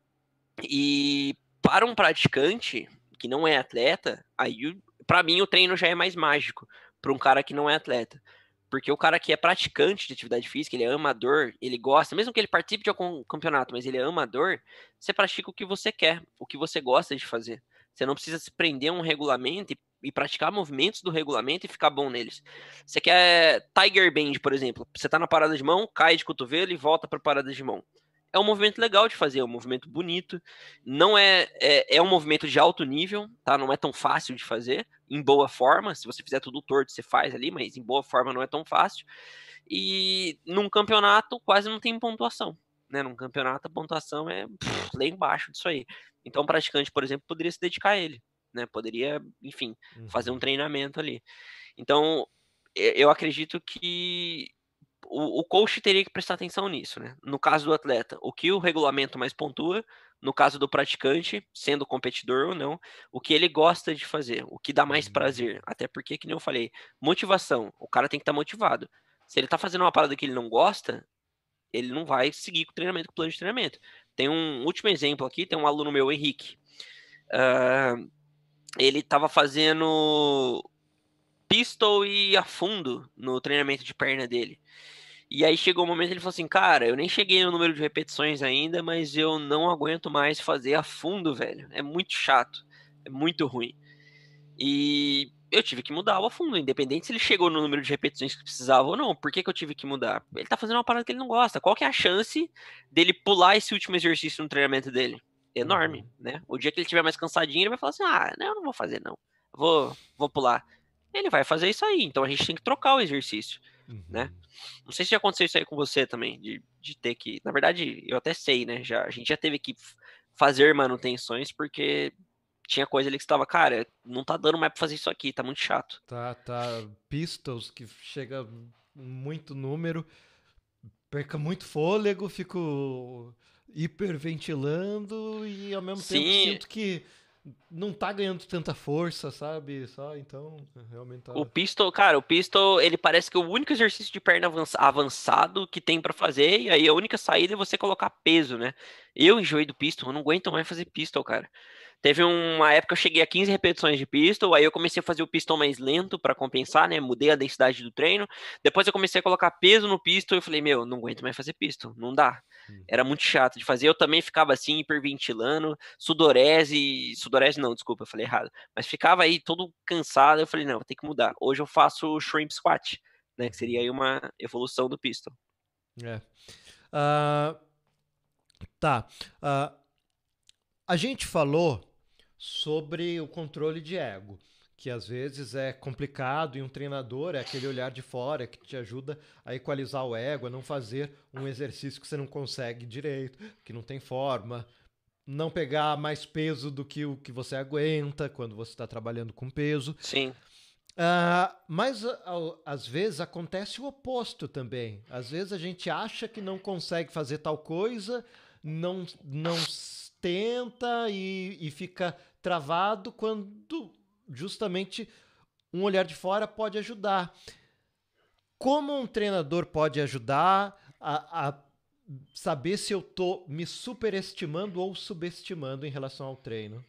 e para um praticante que não é atleta, aí para mim o treino já é mais mágico para um cara que não é atleta. Porque o cara que é praticante de atividade física, ele é amador, ele gosta, mesmo que ele participe de algum campeonato, mas ele é amador, você pratica o que você quer, o que você gosta de fazer. Você não precisa se prender a um regulamento e, e, praticar movimentos do regulamento e ficar bom neles. Você quer Tiger Band, por exemplo. Você tá na parada de mão, cai de cotovelo e volta para parada de mão é um movimento legal de fazer, é um movimento bonito. Não é, é, é um movimento de alto nível, tá? Não é tão fácil de fazer, em boa forma. Se você fizer tudo torto, você faz ali, mas em boa forma não é tão fácil. E num campeonato quase não tem pontuação. Né? Num campeonato a pontuação é pff, lá embaixo disso aí. Então, um praticante, por exemplo, poderia se dedicar a ele. Né? Poderia, enfim, uhum. fazer um treinamento ali. Então, eu acredito que o, o coach teria que prestar atenção nisso, né? No caso do atleta, o que o regulamento mais pontua, no caso do praticante, sendo competidor ou não, o que ele gosta de fazer, o que dá mais uhum. prazer. Até porque, que nem eu falei, motivação, o cara tem que estar tá motivado. Se ele tá fazendo uma parada que ele não gosta, ele não vai seguir com o treinamento, com o plano de treinamento. Tem um último exemplo aqui, tem um aluno meu, Henrique. Uh, ele estava fazendo pistol e a fundo no treinamento de perna dele. E aí chegou o um momento ele falou assim, cara, eu nem cheguei no número de repetições ainda, mas eu não aguento mais fazer a fundo, velho. É muito chato, é muito ruim. E eu tive que mudar o a fundo, independente se ele chegou no número de repetições que precisava ou não. Por que, que eu tive que mudar? Ele tá fazendo uma parada que ele não gosta. Qual que é a chance dele pular esse último exercício no treinamento dele? Enorme, uhum. né? O dia que ele estiver mais cansadinho, ele vai falar assim: ah, não, eu não vou fazer, não. Vou, vou pular. Ele vai fazer isso aí. Então a gente tem que trocar o exercício, né? uhum. né? Não sei se já aconteceu isso aí com você também, de, de ter que. Na verdade, eu até sei, né? Já, a gente já teve que fazer manutenções porque tinha coisa ali que estava, cara, não tá dando mais pra fazer isso aqui, tá muito chato. Tá, tá. Pistols que chega muito número, perca muito fôlego, fico hiperventilando e ao mesmo Sim. tempo sinto que não tá ganhando tanta força, sabe? Só então, realmente tá... O pistol, cara, o pistol, ele parece que é o único exercício de perna avançado que tem para fazer, e aí a única saída é você colocar peso, né? Eu enjoei do pistol, eu não aguento mais fazer pistol, cara. Teve uma época que eu cheguei a 15 repetições de pistol, aí eu comecei a fazer o pistol mais lento para compensar, né? Mudei a densidade do treino. Depois eu comecei a colocar peso no pistol e eu falei, meu, não aguento mais fazer pistol, não dá. Hum. Era muito chato de fazer. Eu também ficava assim, hiperventilando, sudorese, sudorese não, desculpa, eu falei errado. Mas ficava aí todo cansado, eu falei, não, vou ter que mudar. Hoje eu faço shrimp squat, né? Que seria aí uma evolução do pistol. É. Uh, tá. Uh, a gente falou sobre o controle de ego, que às vezes é complicado e um treinador é aquele olhar de fora que te ajuda a equalizar o ego, a não fazer um exercício que você não consegue direito, que não tem forma, não pegar mais peso do que o que você aguenta quando você está trabalhando com peso. Sim. Uh, mas às vezes acontece o oposto também. Às vezes a gente acha que não consegue fazer tal coisa, não, não tenta e, e fica travado quando justamente um olhar de fora pode ajudar. Como um treinador pode ajudar a, a saber se eu estou me superestimando ou subestimando em relação ao treino?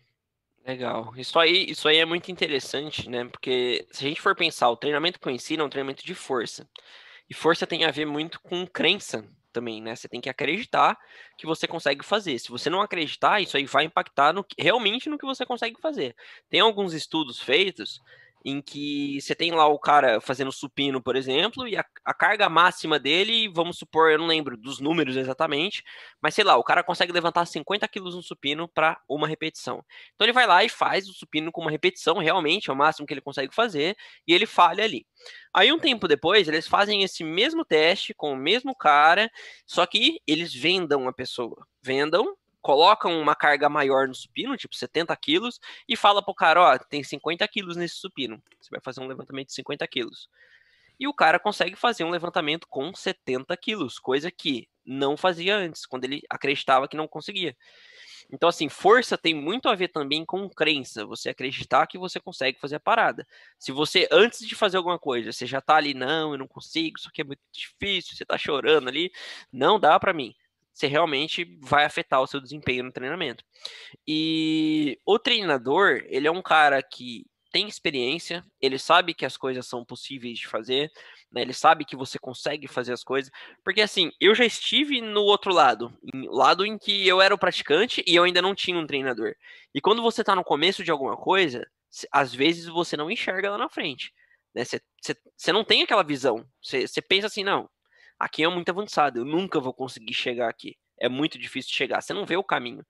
Legal. Isso aí, isso aí é muito interessante, né? Porque se a gente for pensar, o treinamento eu ensino é um treinamento de força. E força tem a ver muito com crença também, né? Você tem que acreditar que você consegue fazer. Se você não acreditar, isso aí vai impactar no, realmente no que você consegue fazer. Tem alguns estudos feitos em que você tem lá o cara fazendo supino, por exemplo, e a, a, carga máxima dele, vamos supor, eu não lembro dos números exatamente, mas sei lá, o cara consegue levantar 50 quilos no supino para uma repetição. Então ele vai lá e faz o supino com uma repetição, realmente é o máximo que ele consegue fazer, e ele falha ali. Aí um tempo depois, eles fazem esse mesmo teste com o mesmo cara, só que eles vendam a pessoa. Vendam colocam uma carga maior no supino, tipo 70 quilos, e fala pro cara, ó, tem 50 quilos nesse supino. Você vai fazer um levantamento de 50 quilos. E o cara consegue fazer um levantamento com 70 quilos, coisa que não fazia antes, quando ele acreditava que não conseguia. Então, assim, força tem muito a ver também com crença. Você acreditar que você consegue fazer a parada. Se você, antes de fazer alguma coisa, você já tá ali, não, eu não consigo, isso aqui é muito difícil, você tá chorando ali, não dá para mim você realmente vai afetar o seu desempenho no treinamento. E o treinador, ele é um cara que tem experiência, ele sabe que as coisas são possíveis de fazer, né? ele sabe que você consegue fazer as coisas, porque assim, eu já estive no outro lado, em, lado em que eu era o praticante e eu ainda não tinha um treinador. E quando você está no começo de alguma coisa, às vezes você não enxerga lá na frente. Né? Você, não tem aquela visão. Você pensa assim, não, aqui é muito avançado, eu nunca vou conseguir chegar aqui. É muito difícil chegar, você não vê o caminho.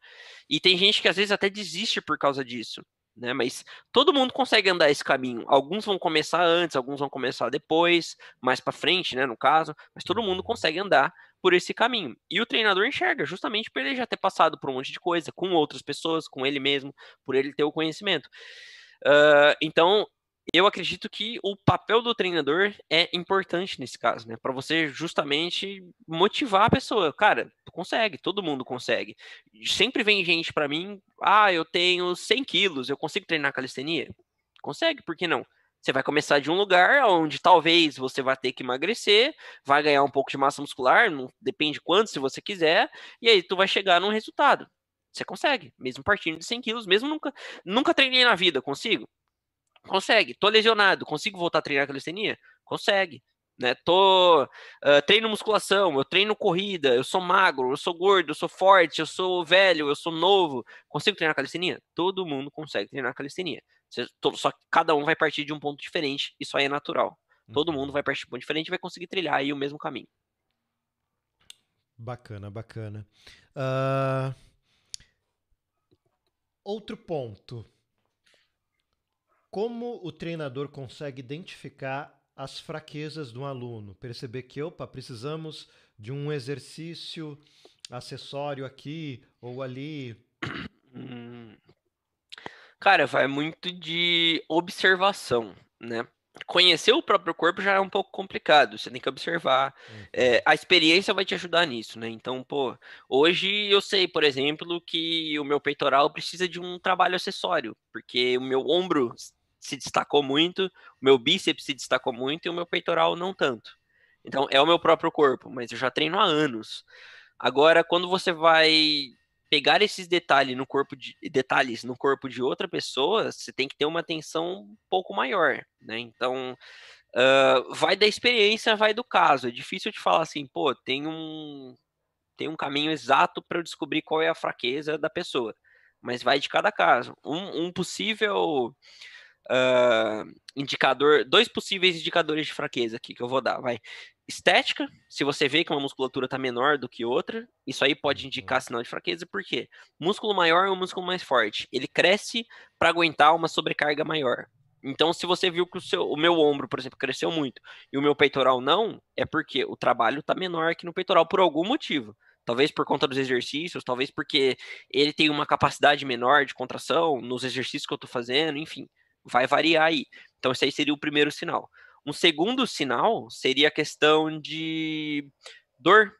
E tem gente que às vezes até desiste por causa disso, né? Mas todo mundo consegue andar esse caminho. Alguns vão começar antes, alguns vão começar depois, mais para frente, né, no caso, mas todo mundo consegue andar por esse caminho. E o treinador enxerga, justamente por ele já ter passado por um monte de coisa, com outras pessoas, com ele mesmo, por ele ter o conhecimento. Uh, então, eu acredito que o papel do treinador é importante nesse caso, né? Para você justamente motivar a pessoa. Cara, tu consegue, todo mundo consegue. Sempre vem gente para mim, ah, eu tenho 100 quilos, eu consigo treinar calistenia? Consegue, por que não? Você vai começar de um lugar onde talvez você vai ter que emagrecer, vai ganhar um pouco de massa muscular, não depende quanto, se você quiser, e aí tu vai chegar num resultado. Você consegue, mesmo partindo de 100 quilos, mesmo nunca, nunca treinei na vida, consigo? Consegue. Tô lesionado, consigo voltar a treinar calistenia? Consegue. né? Tô uh, treino musculação, eu treino corrida, eu sou magro, eu sou gordo, eu sou forte, eu sou velho, eu sou novo. Consigo treinar calistenia? Todo mundo consegue treinar calistenia. Só que cada um vai partir de um ponto diferente, isso aí é natural. Todo mundo uhum. vai partir de um ponto diferente e vai conseguir trilhar aí o mesmo caminho. Bacana, bacana. Uh... Outro ponto. Como o treinador consegue identificar as fraquezas do aluno? Perceber que, opa, precisamos de um exercício acessório aqui ou ali. Hum. Cara, vai muito de observação, né? Conhecer o próprio corpo já é um pouco complicado, você tem que observar. Uhum. É, a experiência vai te ajudar nisso, né? Então, pô, hoje eu sei, por exemplo, que o meu peitoral precisa de um trabalho acessório, porque o meu ombro se destacou muito, o meu bíceps se destacou muito e o meu peitoral não tanto. Então, é o meu próprio corpo, mas eu já treino há anos. Agora, quando você vai pegar esses detalhes no corpo de detalhes no corpo de outra pessoa, você tem que ter uma atenção um pouco maior, né? Então, uh, vai da experiência, vai do caso. É difícil de falar assim, pô, tem um tem um caminho exato para eu descobrir qual é a fraqueza da pessoa, mas vai de cada caso. Um, um possível uh, indicador, dois possíveis indicadores de fraqueza aqui que eu vou dar, vai. Estética, se você vê que uma musculatura está menor do que outra, isso aí pode indicar uhum. sinal de fraqueza, por quê? Músculo maior é um músculo mais forte. Ele cresce para aguentar uma sobrecarga maior. Então, se você viu que o, seu, o meu ombro, por exemplo, cresceu muito e o meu peitoral não, é porque o trabalho está menor aqui no peitoral por algum motivo. Talvez por conta dos exercícios, talvez porque ele tem uma capacidade menor de contração nos exercícios que eu estou fazendo, enfim vai variar aí. Então, esse aí seria o primeiro sinal. Um segundo sinal seria a questão de dor.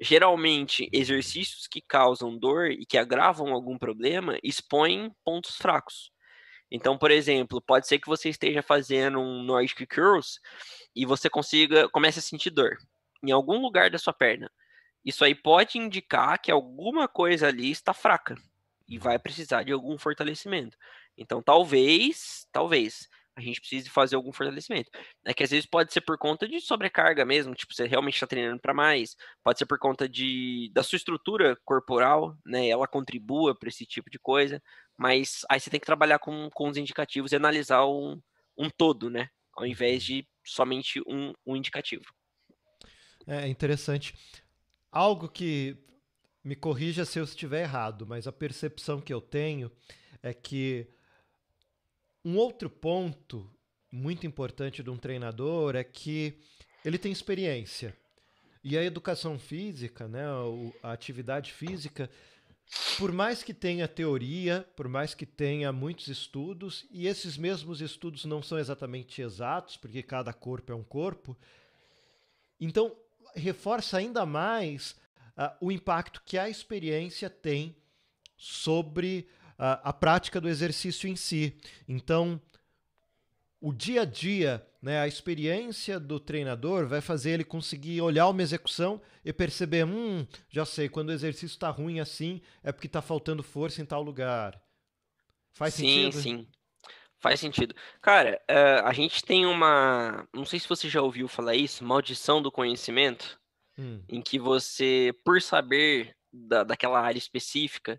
Geralmente, exercícios que causam dor e que agravam algum problema expõem pontos fracos. Então, por exemplo, pode ser que você esteja fazendo um Nordic Curls e você consiga comece a sentir dor em algum lugar da sua perna. Isso aí pode indicar que alguma coisa ali está fraca e vai precisar de algum fortalecimento. Então, talvez, talvez, a gente precise fazer algum fortalecimento. É que às vezes pode ser por conta de sobrecarga mesmo, tipo, você realmente está treinando para mais, pode ser por conta de, da sua estrutura corporal, né? Ela contribua para esse tipo de coisa, mas aí você tem que trabalhar com, com os indicativos e analisar um, um todo, né? Ao invés de somente um, um indicativo. É interessante. Algo que me corrija se eu estiver errado, mas a percepção que eu tenho é que um outro ponto muito importante de um treinador é que ele tem experiência. E a educação física, né, a atividade física, por mais que tenha teoria, por mais que tenha muitos estudos, e esses mesmos estudos não são exatamente exatos, porque cada corpo é um corpo, então reforça ainda mais uh, o impacto que a experiência tem sobre a prática do exercício em si. Então, o dia a dia, né, a experiência do treinador vai fazer ele conseguir olhar uma execução e perceber, hum, já sei, quando o exercício está ruim assim, é porque está faltando força em tal lugar. Faz sim, sentido? Sim, sim. Faz sentido. Cara, uh, a gente tem uma. Não sei se você já ouviu falar isso, maldição do conhecimento hum. em que você, por saber da, daquela área específica,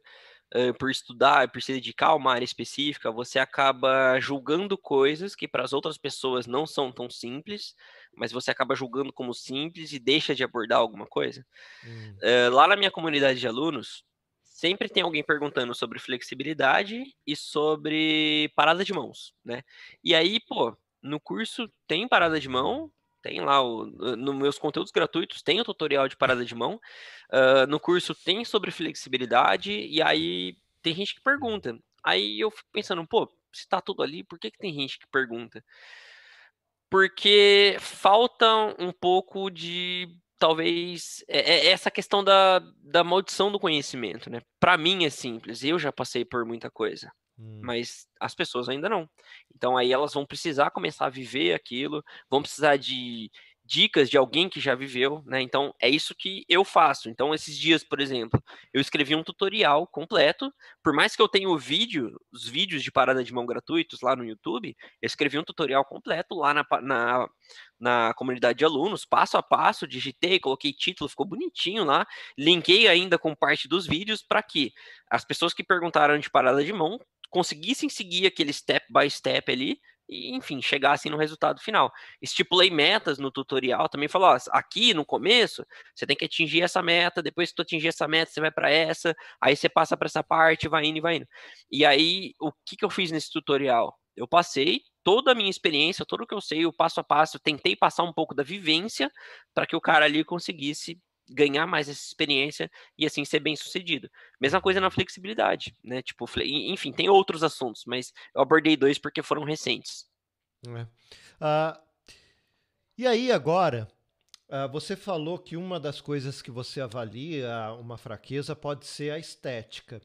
por estudar, por se dedicar a uma área específica, você acaba julgando coisas que para as outras pessoas não são tão simples, mas você acaba julgando como simples e deixa de abordar alguma coisa. Hum. Uh, lá na minha comunidade de alunos, sempre tem alguém perguntando sobre flexibilidade e sobre parada de mãos, né? E aí, pô, no curso tem parada de mão, tem lá o, nos meus conteúdos gratuitos, tem o tutorial de parada de mão. Uh, no curso tem sobre flexibilidade, e aí tem gente que pergunta. Aí eu fico pensando, pô, se tá tudo ali, por que, que tem gente que pergunta? Porque falta um pouco de talvez é, é essa questão da, da maldição do conhecimento, né? Para mim é simples, eu já passei por muita coisa. Hum. Mas as pessoas ainda não. Então aí elas vão precisar começar a viver aquilo, vão precisar de, dicas de alguém que já viveu, né? Então é isso que eu faço. Então esses dias, por exemplo, eu escrevi um tutorial completo. Por mais que eu tenha o vídeo, os vídeos de parada de mão gratuitos lá no YouTube, eu escrevi um tutorial completo lá na, na, na comunidade de alunos, passo a passo, digitei, coloquei título, ficou bonitinho lá. Linkei ainda com parte dos vídeos para que as pessoas que perguntaram de parada de mão conseguissem seguir aquele step by step ali e, enfim, chegassem no resultado final. Estipulei metas no tutorial, também falou, ó, aqui no começo, você tem que atingir essa meta, depois que tu atingir essa meta, você vai para essa, aí você passa para essa parte, vai indo e vai indo. E aí, o que, que eu fiz nesse tutorial? Eu passei toda a minha experiência, tudo que eu sei, o passo a passo, tentei passar um pouco da vivência para que o cara ali conseguisse ganhar mais essa experiência e assim ser bem sucedido. Mesma coisa na flexibilidade, né? Tipo, enfim, tem outros assuntos, mas eu abordei dois porque foram recentes. É. Uh, e aí agora, uh, você falou que uma das coisas que você avalia uma fraqueza pode ser a estética.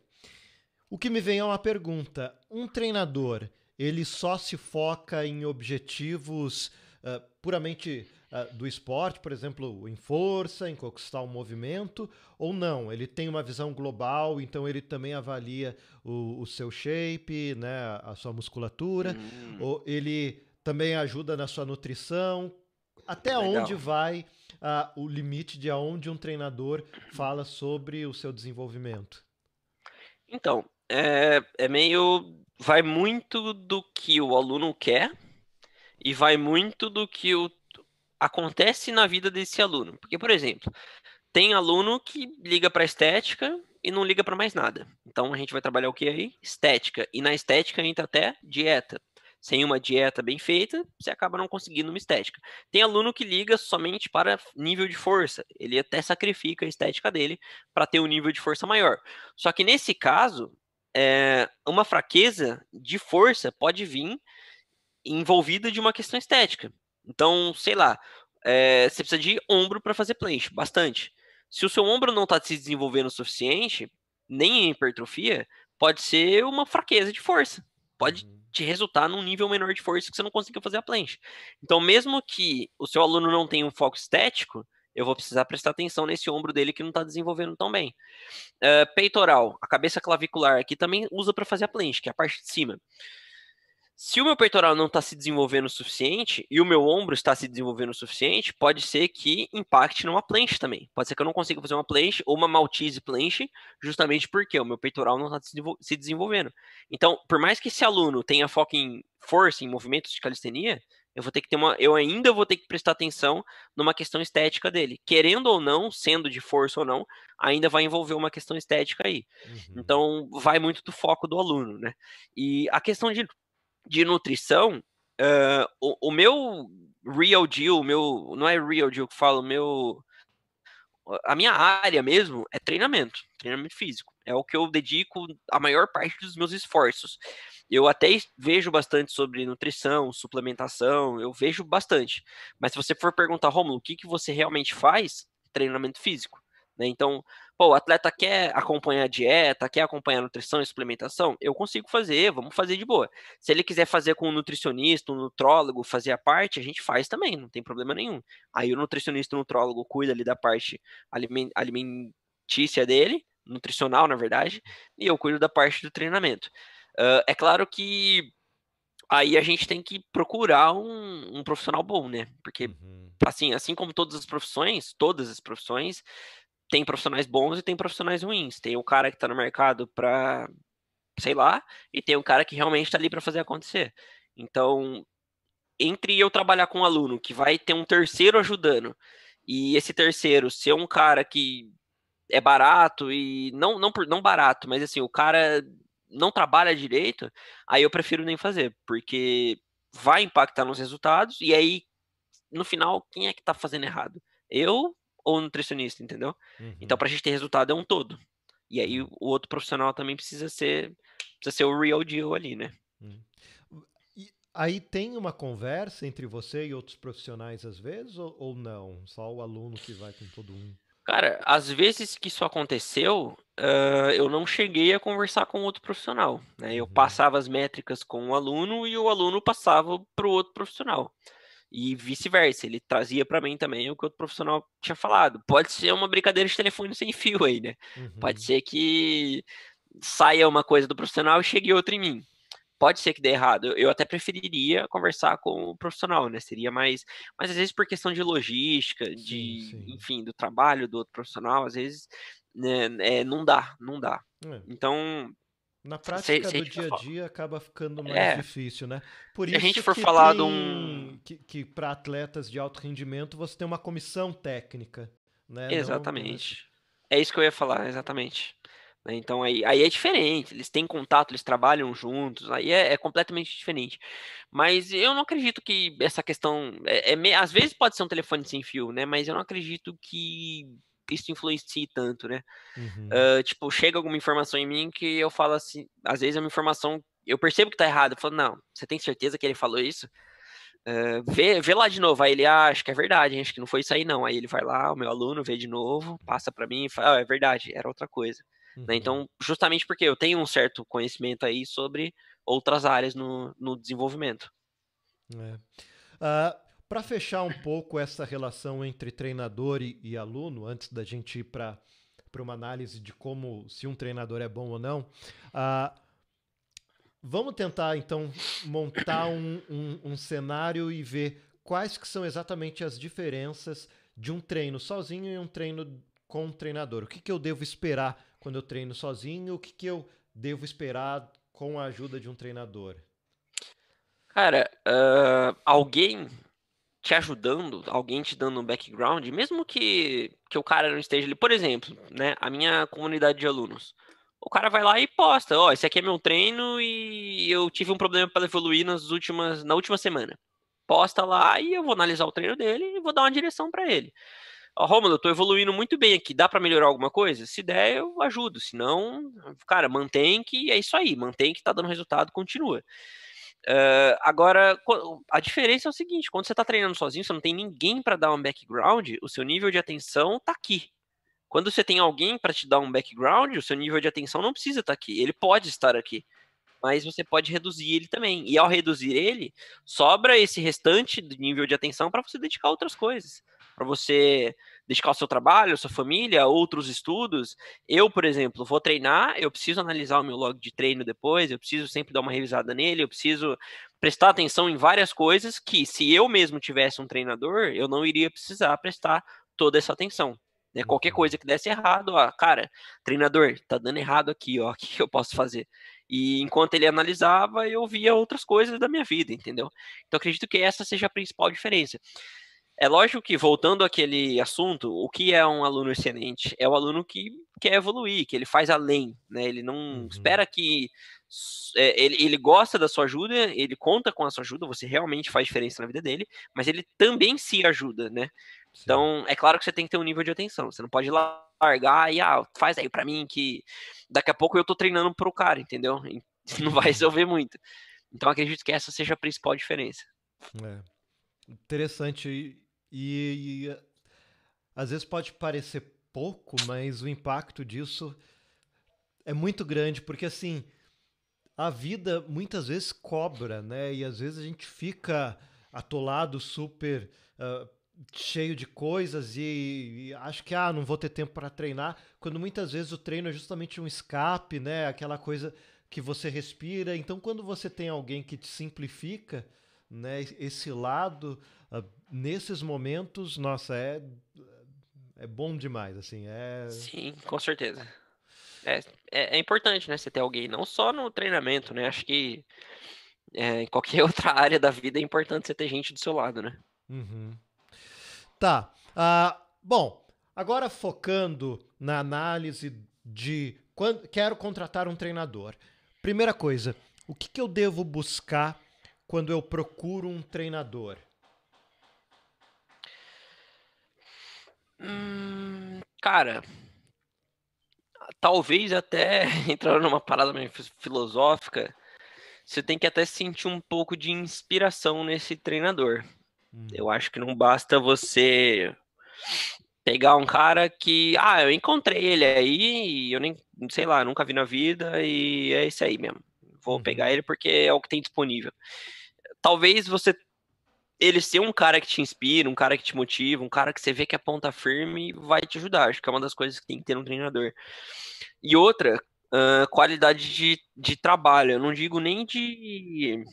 O que me vem é uma pergunta: um treinador ele só se foca em objetivos uh, puramente uh, do esporte, por exemplo, em força, em conquistar um movimento, ou não? Ele tem uma visão global, então ele também avalia o, o seu shape, né, a sua musculatura, hum. ou ele também ajuda na sua nutrição. Até Legal. onde vai uh, o limite de aonde um treinador fala sobre o seu desenvolvimento? Então, é, é meio. Vai muito do que o aluno quer e vai muito do que o acontece na vida desse aluno. Porque, por exemplo, tem aluno que liga para estética e não liga para mais nada. Então a gente vai trabalhar o que aí? Estética. E na estética entra até dieta. Sem uma dieta bem feita, você acaba não conseguindo uma estética. Tem aluno que liga somente para nível de força. Ele até sacrifica a estética dele para ter um nível de força maior. Só que nesse caso, é, uma fraqueza de força pode vir envolvida de uma questão estética. Então, sei lá, é, você precisa de ombro para fazer planche, bastante. Se o seu ombro não está se desenvolvendo o suficiente, nem em hipertrofia, pode ser uma fraqueza de força. Pode uhum. te resultar num nível menor de força que você não consiga fazer a planche. Então, mesmo que o seu aluno não tenha um foco estético, eu vou precisar prestar atenção nesse ombro dele que não está desenvolvendo tão bem. Uh, peitoral, a cabeça clavicular aqui também usa para fazer a planche, que é a parte de cima. Se o meu peitoral não está se desenvolvendo o suficiente e o meu ombro está se desenvolvendo o suficiente, pode ser que impacte numa planche também. Pode ser que eu não consiga fazer uma planche ou uma maltese planche, justamente porque o meu peitoral não está se desenvolvendo. Então, por mais que esse aluno tenha foco em força, em movimentos de calistenia, eu vou ter que ter uma, eu ainda vou ter que prestar atenção numa questão estética dele. Querendo ou não, sendo de força ou não, ainda vai envolver uma questão estética aí. Uhum. Então, vai muito do foco do aluno, né? E a questão de de nutrição, uh, o, o, meu real deal, meu, não é real deal que falo, meu, a minha área mesmo é treinamento, treinamento físico. É o que eu dedico a maior parte dos meus esforços. Eu até vejo bastante sobre nutrição, suplementação, eu vejo bastante. Mas se você for perguntar, Romulo, o que, que você realmente faz? Treinamento físico. Né? Então, pô, o atleta quer acompanhar a dieta, quer acompanhar a nutrição e suplementação, eu consigo fazer, vamos fazer de boa. Se ele quiser fazer com um nutricionista, um nutrólogo, fazer a parte, a gente faz também, não tem problema nenhum. Aí o nutricionista, o nutrólogo cuida ali da parte alimentícia dele, nutricional, na verdade, e eu cuido da parte do treinamento. Uh, é claro que aí a gente tem que procurar um, um profissional bom, né? Porque, uhum. assim, assim como todas as profissões, todas as profissões, tem profissionais bons e tem profissionais ruins. Tem o cara que está no mercado para, sei lá, e tem o cara que realmente está ali para fazer acontecer. Então, entre eu trabalhar com um aluno que vai ter um terceiro ajudando e esse terceiro ser um cara que é barato e não não não barato, mas assim, o cara não trabalha direito, aí eu prefiro nem fazer, porque vai impactar nos resultados e aí no final quem é que tá fazendo errado? Eu ou nutricionista, entendeu? Então, uhum. Então, para a gente ter resultado é um todo. E aí o outro profissional também precisa ser precisa ser o real deal ali, né? Uhum. E aí tem uma conversa entre você e outros profissionais às vezes ou, ou não? Só o aluno que vai com todo um? Cara, às vezes que isso aconteceu, uh, eu não cheguei a conversar com outro profissional. Né? Eu uhum. passava as métricas com o aluno e o aluno passava para o outro profissional. E vice-versa, ele trazia para mim também o que o outro profissional tinha falado. Pode ser uma brincadeira de telefone sem fio aí, né? Uhum. Pode ser que saia uma coisa do profissional e chegue outra em mim. Pode ser que dê errado. Eu até preferiria conversar com o profissional, né? Seria mais. Mas às vezes por questão de logística, sim, de, sim. enfim, do trabalho do outro profissional, às vezes né, é, não dá, não dá. É. Então, na prática se, se do dia a dia acaba ficando mais é. difícil, né? Por se isso a gente for falar de um que, que para atletas de alto rendimento você tem uma comissão técnica, né? Exatamente. Não... É isso que eu ia falar, exatamente. Né, então aí, aí é diferente, eles têm contato, eles trabalham juntos, aí é, é completamente diferente. Mas eu não acredito que essa questão. É, é, às vezes pode ser um telefone sem fio, né? Mas eu não acredito que isso influencie tanto, né? Uhum. Uh, tipo, chega alguma informação em mim que eu falo assim, às vezes é uma informação, eu percebo que tá errado, eu falo, não, você tem certeza que ele falou isso? Uh, vê, vê lá de novo, aí ele ah, acha que é verdade, acho que não foi isso aí não, aí ele vai lá, o meu aluno vê de novo, passa para mim e fala, ah, é verdade, era outra coisa. Né? Uhum. Né? Então, justamente porque eu tenho um certo conhecimento aí sobre outras áreas no, no desenvolvimento. É. Uh, para fechar um pouco essa relação entre treinador e, e aluno, antes da gente ir para uma análise de como se um treinador é bom ou não, uh, vamos tentar então montar um, um, um cenário e ver quais que são exatamente as diferenças de um treino sozinho e um treino com um treinador. O que, que eu devo esperar quando eu treino sozinho? O que, que eu devo esperar com a ajuda de um treinador? Cara, uh, alguém te ajudando, alguém te dando um background, mesmo que, que o cara não esteja ali, por exemplo, né, a minha comunidade de alunos. O cara vai lá e posta, ó, oh, esse aqui é meu treino e eu tive um problema para evoluir nas últimas, na última semana. Posta lá e eu vou analisar o treino dele e vou dar uma direção para ele. Ó, oh, Romulo, eu tô evoluindo muito bem aqui, dá para melhorar alguma coisa? Se der, eu ajudo, se não, cara, mantém que é isso aí, mantém que tá dando resultado, continua. Uh, agora, a diferença é o seguinte: quando você está treinando sozinho, você não tem ninguém para dar um background, o seu nível de atenção está aqui. Quando você tem alguém para te dar um background, o seu nível de atenção não precisa estar tá aqui. Ele pode estar aqui, mas você pode reduzir ele também. E ao reduzir ele, sobra esse restante do nível de atenção para você dedicar a outras coisas, para você dedicar ao seu trabalho, à sua família, a outros estudos. Eu, por exemplo, vou treinar, eu preciso analisar o meu log de treino depois, eu preciso sempre dar uma revisada nele, eu preciso prestar atenção em várias coisas que, se eu mesmo tivesse um treinador, eu não iria precisar prestar toda essa atenção. Né? Qualquer uhum. coisa que desse errado, ó, cara, treinador, tá dando errado aqui, ó, o que eu posso fazer? E enquanto ele analisava, eu via outras coisas da minha vida, entendeu? Então acredito que essa seja a principal diferença. É lógico que, voltando àquele assunto, o que é um aluno excelente? É o aluno que quer evoluir, que ele faz além, né? Ele não uhum. espera que. É, ele, ele gosta da sua ajuda, ele conta com a sua ajuda, você realmente faz diferença na vida dele, mas ele também se ajuda, né? Sim. Então, é claro que você tem que ter um nível de atenção. Você não pode largar e, ah, faz aí para mim que daqui a pouco eu tô treinando pro cara, entendeu? Não vai resolver muito. Então, acredito que essa seja a principal diferença. É. Interessante. E, e às vezes pode parecer pouco, mas o impacto disso é muito grande, porque assim, a vida muitas vezes cobra, né? E às vezes a gente fica atolado, super uh, cheio de coisas e, e, acho que ah, não vou ter tempo para treinar, quando muitas vezes o treino é justamente um escape, né? Aquela coisa que você respira. Então, quando você tem alguém que te simplifica, né, esse lado, uh, nesses momentos, nossa, é, é bom demais, assim, é... Sim, com certeza. É, é, é importante, né, você ter alguém, não só no treinamento, né, acho que é, em qualquer outra área da vida é importante você ter gente do seu lado, né. Uhum. Tá, uh, bom, agora focando na análise de quando quero contratar um treinador. Primeira coisa, o que, que eu devo buscar quando eu procuro um treinador? Hum, cara, talvez até entrando numa parada meio filosófica, você tem que até sentir um pouco de inspiração nesse treinador. Hum. Eu acho que não basta você pegar um cara que, ah, eu encontrei ele aí, eu nem, sei lá, nunca vi na vida e é esse aí mesmo. Vou uhum. pegar ele porque é o que tem disponível. Talvez você ele ser um cara que te inspira, um cara que te motiva, um cara que você vê que é ponta firme vai te ajudar. Acho que é uma das coisas que tem que ter um treinador. E outra, uh, qualidade de, de trabalho. Eu não digo nem de.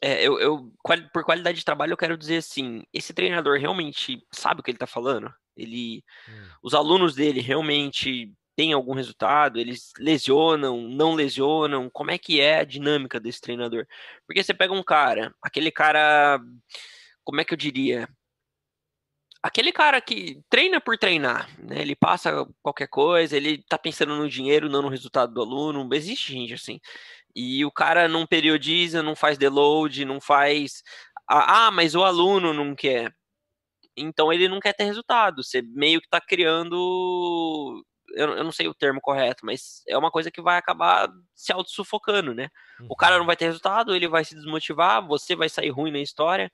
É, eu, eu, por qualidade de trabalho, eu quero dizer assim: esse treinador realmente sabe o que ele está falando? Ele, hum. Os alunos dele realmente têm algum resultado? Eles lesionam, não lesionam? Como é que é a dinâmica desse treinador? Porque você pega um cara, aquele cara, como é que eu diria? Aquele cara que treina por treinar, né? Ele passa qualquer coisa, ele tá pensando no dinheiro, não no resultado do aluno. Existe gente assim. E o cara não periodiza, não faz deload, não faz. Ah, mas o aluno não quer. Então ele não quer ter resultado. Você meio que tá criando eu, eu, não sei o termo correto, mas é uma coisa que vai acabar se auto-sufocando, né? Uhum. O cara não vai ter resultado, ele vai se desmotivar, você vai sair ruim na história.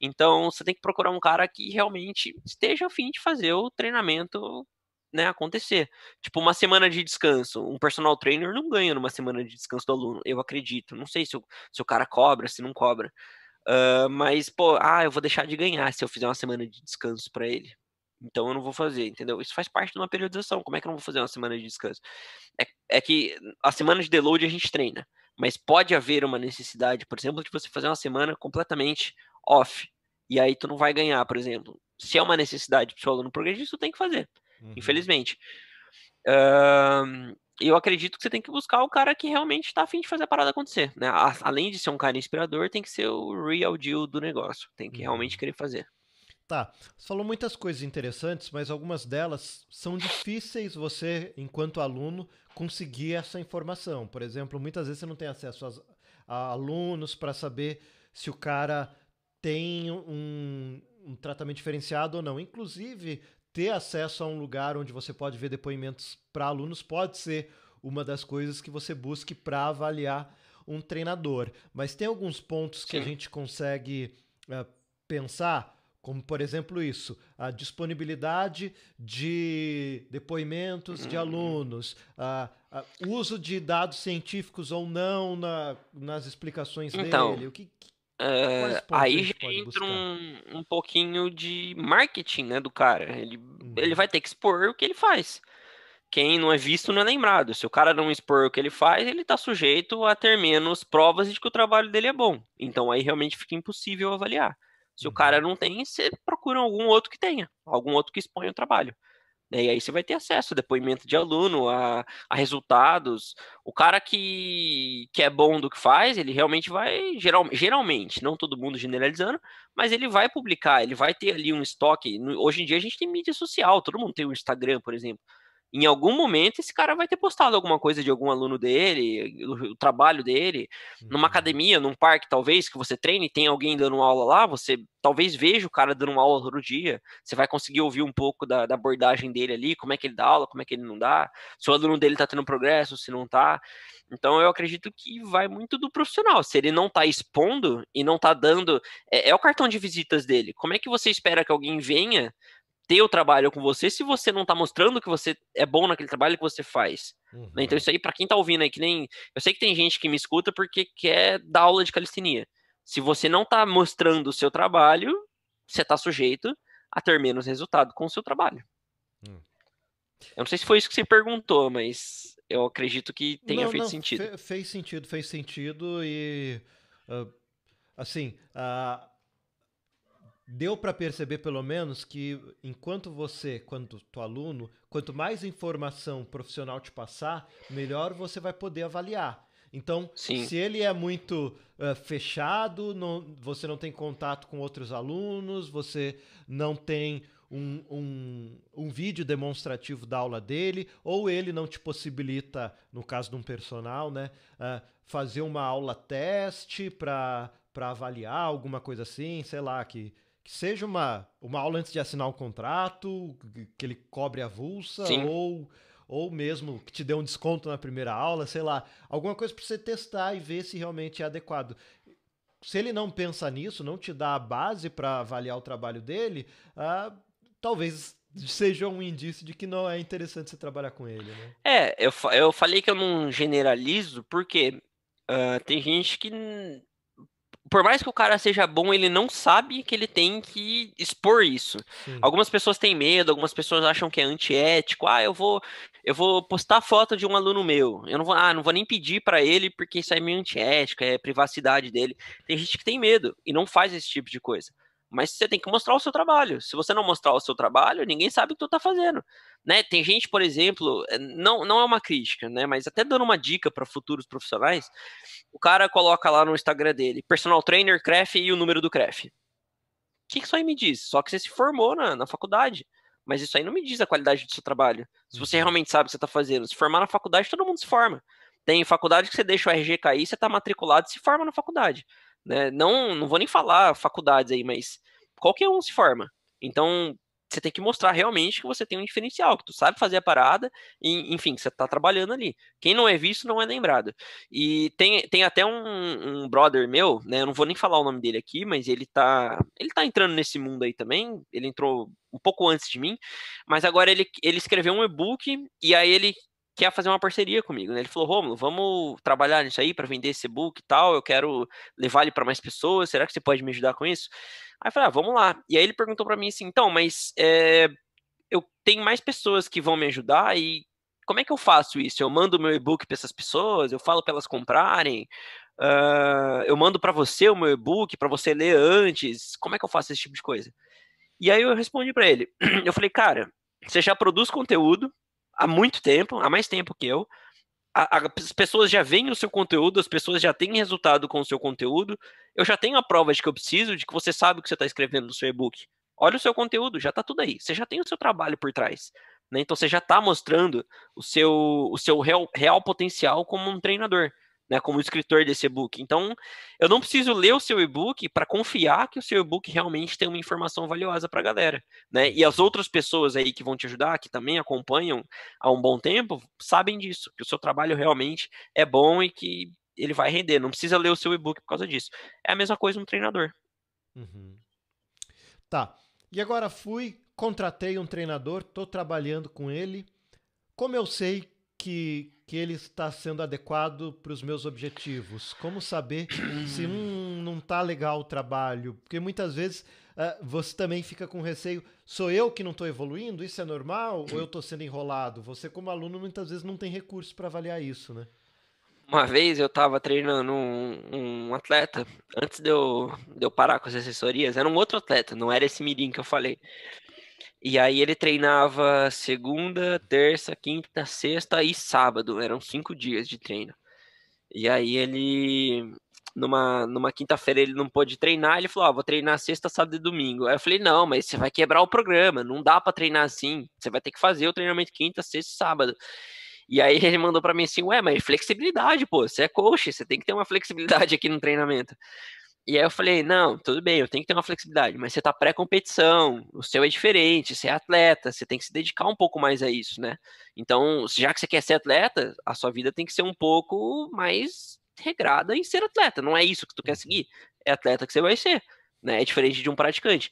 Então, você tem que procurar um cara que realmente esteja afim de fazer o treinamento né, acontecer. Tipo, uma semana de descanso. Um personal trainer não ganha numa semana de descanso do aluno, eu acredito. Não sei se o, se o cara cobra, se não cobra. Uh, mas, pô, ah, eu vou deixar de ganhar se eu fizer uma semana de descanso para ele. Então eu não vou fazer, entendeu? Isso faz parte de uma periodização. Como é que eu não vou fazer uma semana de descanso? É, é que a semana de deload a gente treina, mas pode haver uma necessidade, por exemplo, de você fazer uma semana completamente off. E aí tu não vai ganhar, por exemplo. Se é uma necessidade para o seu aluno progredir, tu tem que fazer. Uhum. Infelizmente. Uh, eu acredito que você tem que buscar o cara que realmente está afim de fazer a parada acontecer. Né? Além de ser um cara inspirador, tem que ser o real deal do negócio. Tem que realmente uhum. querer fazer. Tá, você falou muitas coisas interessantes, mas algumas delas são difíceis você, enquanto aluno, conseguir essa informação. Por exemplo, muitas vezes você não tem acesso a, a alunos para saber se o cara tem um, um tratamento diferenciado ou não. Inclusive, ter acesso a um lugar onde você pode ver depoimentos para alunos pode ser uma das coisas que você busque para avaliar um treinador. Mas tem alguns pontos que Sim. a gente consegue uh, pensar como, por exemplo, isso, a disponibilidade de depoimentos de alunos, a, a uso de dados científicos ou não na, nas explicações então, dele. O que, uh, aí já entra um, um pouquinho de marketing né, do cara. Ele, uhum. ele vai ter que expor o que ele faz. Quem não é visto não é lembrado. Se o cara não expor o que ele faz, ele está sujeito a ter menos provas de que o trabalho dele é bom. Então aí realmente fica impossível avaliar. Se o cara uhum. não tem, você procura algum outro que tenha, algum outro que exponha o trabalho. E aí você vai ter acesso a depoimento de aluno, a, a, resultados. O cara que, que é bom do que faz, ele realmente vai, geral, geralmente, não todo mundo generalizando, mas ele vai publicar, ele vai ter ali um estoque. Hoje em dia a gente tem mídia social, todo mundo tem o Instagram, por exemplo em algum momento esse cara vai ter postado alguma coisa de algum aluno dele, o, trabalho dele, uhum. numa academia, num parque, talvez, que você treine, tem alguém dando aula lá, você talvez veja o cara dando aula todo dia, você vai conseguir ouvir um pouco da, da, abordagem dele ali, como é que ele dá aula, como é que ele não dá, se o aluno dele tá tendo progresso, se não tá. Então eu acredito que vai muito do profissional. Se ele não tá expondo e não tá dando. É, é o cartão de visitas dele. Como é que você espera que alguém venha ter o trabalho com você se você não tá mostrando que você é bom naquele trabalho que você faz. Uhum. Né? Então, isso aí, para quem tá ouvindo aí, que nem. Eu sei que tem gente que me escuta porque quer dar aula de calistenia. Se você não tá mostrando o seu trabalho, você tá sujeito a ter menos resultado com o seu trabalho. Hum. Eu não sei se foi isso que você perguntou, mas eu acredito que tenha não, feito não, sentido. Fe fez sentido, fez sentido e. Uh, assim, uh, deu para perceber pelo menos que enquanto você, quanto tu aluno, quanto mais informação profissional te passar, melhor você vai poder avaliar. Então, Sim. se ele é muito uh, fechado, não, você não tem contato com outros alunos, você não tem um, um, um, vídeo demonstrativo da aula dele, ou ele não te possibilita, no caso de um personal, né, uh, fazer uma aula teste para avaliar alguma coisa assim, sei lá, que que seja uma, uma aula antes de assinar um contrato, que ele cobre a vulsa, ou, ou mesmo que te dê um desconto na primeira aula, sei lá, alguma coisa para você testar e ver se realmente é adequado. Se ele não pensa nisso, não te dá a base para avaliar o trabalho dele, ah, talvez seja um indício de que não é interessante você trabalhar com ele, né? É, eu, eu falei que eu não generalizo porque uh, tem gente que por mais que o cara seja bom, ele não sabe que ele tem que expor isso. Sim. Algumas pessoas têm medo, algumas pessoas acham que é antiético. Ah, eu vou, eu vou postar foto de um aluno meu. Eu não vou, ah, não vou nem pedir para ele porque isso é meio antiético, é privacidade dele. Tem gente que tem medo e não faz esse tipo de coisa mas você tem que mostrar o seu trabalho. Se você não mostrar o seu trabalho, ninguém sabe o que tu tá fazendo. Né? Tem gente, por exemplo, eh, não, não é uma crítica, né? Mas até dando uma dica para futuros profissionais, o cara coloca lá no Instagram dele, personal trainer, CREF e o número do CREF. O que, que isso aí me diz? Só que você se formou na, na faculdade. Mas isso aí não me diz a qualidade do seu trabalho. Se você uhum. realmente sabe o que você está fazendo. Se formar na faculdade, todo mundo se forma. Tem faculdade que você deixa o RG cair, você está matriculado e se forma na faculdade. Né? Não, não vou nem falar faculdades aí, mas qualquer um se forma. Então, você tem que mostrar realmente que você tem um diferencial, que tu sabe fazer a parada, e, enfim, que você tá trabalhando ali. Quem não é visto não é lembrado. E tem, tem até um, um, brother meu, né? Eu não vou nem falar o nome dele aqui, mas ele tá. Ele tá entrando nesse mundo aí também. Ele entrou um pouco antes de mim, mas agora ele, ele escreveu um e-book e aí ele quer fazer uma parceria comigo, né? Ele falou, Romulo, vamos trabalhar nisso aí para vender esse e-book e tal, eu quero levar ele para mais pessoas, será que você pode me ajudar com isso? Aí eu falei, ah, vamos lá. E aí ele perguntou para mim assim, então, mas é, eu tenho mais pessoas que vão me ajudar e como é que eu faço isso? Eu mando meu e-book para essas pessoas, eu falo para elas comprarem, uh, eu mando para você o meu e-book para você ler antes, como é que eu faço esse tipo de coisa? E aí eu respondi para ele, eu falei, cara, você já produz conteúdo, há muito tempo, há mais tempo que eu. A, a, as pessoas já veem o seu conteúdo, as pessoas já têm resultado com o seu conteúdo. Eu já tenho a prova de que eu preciso, de que você sabe o que você está escrevendo no seu e-book. Olha o seu conteúdo, já está tudo aí. Você já tem o seu trabalho por trás. Né? Então você já está mostrando o seu, o seu real, real potencial como um treinador né, como escritor desse e-book. Então, eu não preciso ler o seu e-book para confiar que o seu e-book realmente tem uma informação valiosa para a galera, né? E as outras pessoas aí que vão te ajudar, que também acompanham há um bom tempo, sabem disso, que o seu trabalho realmente é bom e que ele vai render. Não precisa ler o seu e-book por causa disso. É a mesma coisa um treinador. Uhum. Tá. E agora fui, contratei um treinador, estou trabalhando com ele. Como eu sei que, que ele está sendo adequado para os meus objetivos? Como saber se hum, não está legal o trabalho? Porque muitas vezes uh, você também fica com receio: sou eu que não estou evoluindo? Isso é normal? Ou eu estou sendo enrolado? Você, como aluno, muitas vezes não tem recursos para avaliar isso, né? Uma vez eu estava treinando um, um, atleta, antes de eu, de eu parar com as assessorias, era um outro atleta, não era esse mirim que eu falei. E aí ele treinava segunda, terça, quinta, sexta e sábado. Eram cinco dias de treino. E aí ele, numa, numa quinta-feira, ele não pôde treinar. Ele falou: ah, vou treinar sexta, sábado e domingo. Aí eu falei: não, mas você vai quebrar o programa. Não dá para treinar assim. Você vai ter que fazer o treinamento quinta, sexta e sábado. E aí ele mandou para mim assim: ué, mas flexibilidade, pô. Você é coach, você tem que ter uma flexibilidade aqui no treinamento. E aí eu falei, não, tudo bem, eu tenho que ter uma flexibilidade, mas você tá pré-competição, o seu é diferente, você é atleta, você tem que se dedicar um pouco mais a isso, né? Então, já que você quer ser atleta, a sua vida tem que ser um pouco mais regrada em ser atleta, não é isso que tu quer seguir, é atleta que você vai ser, né? É diferente de um praticante.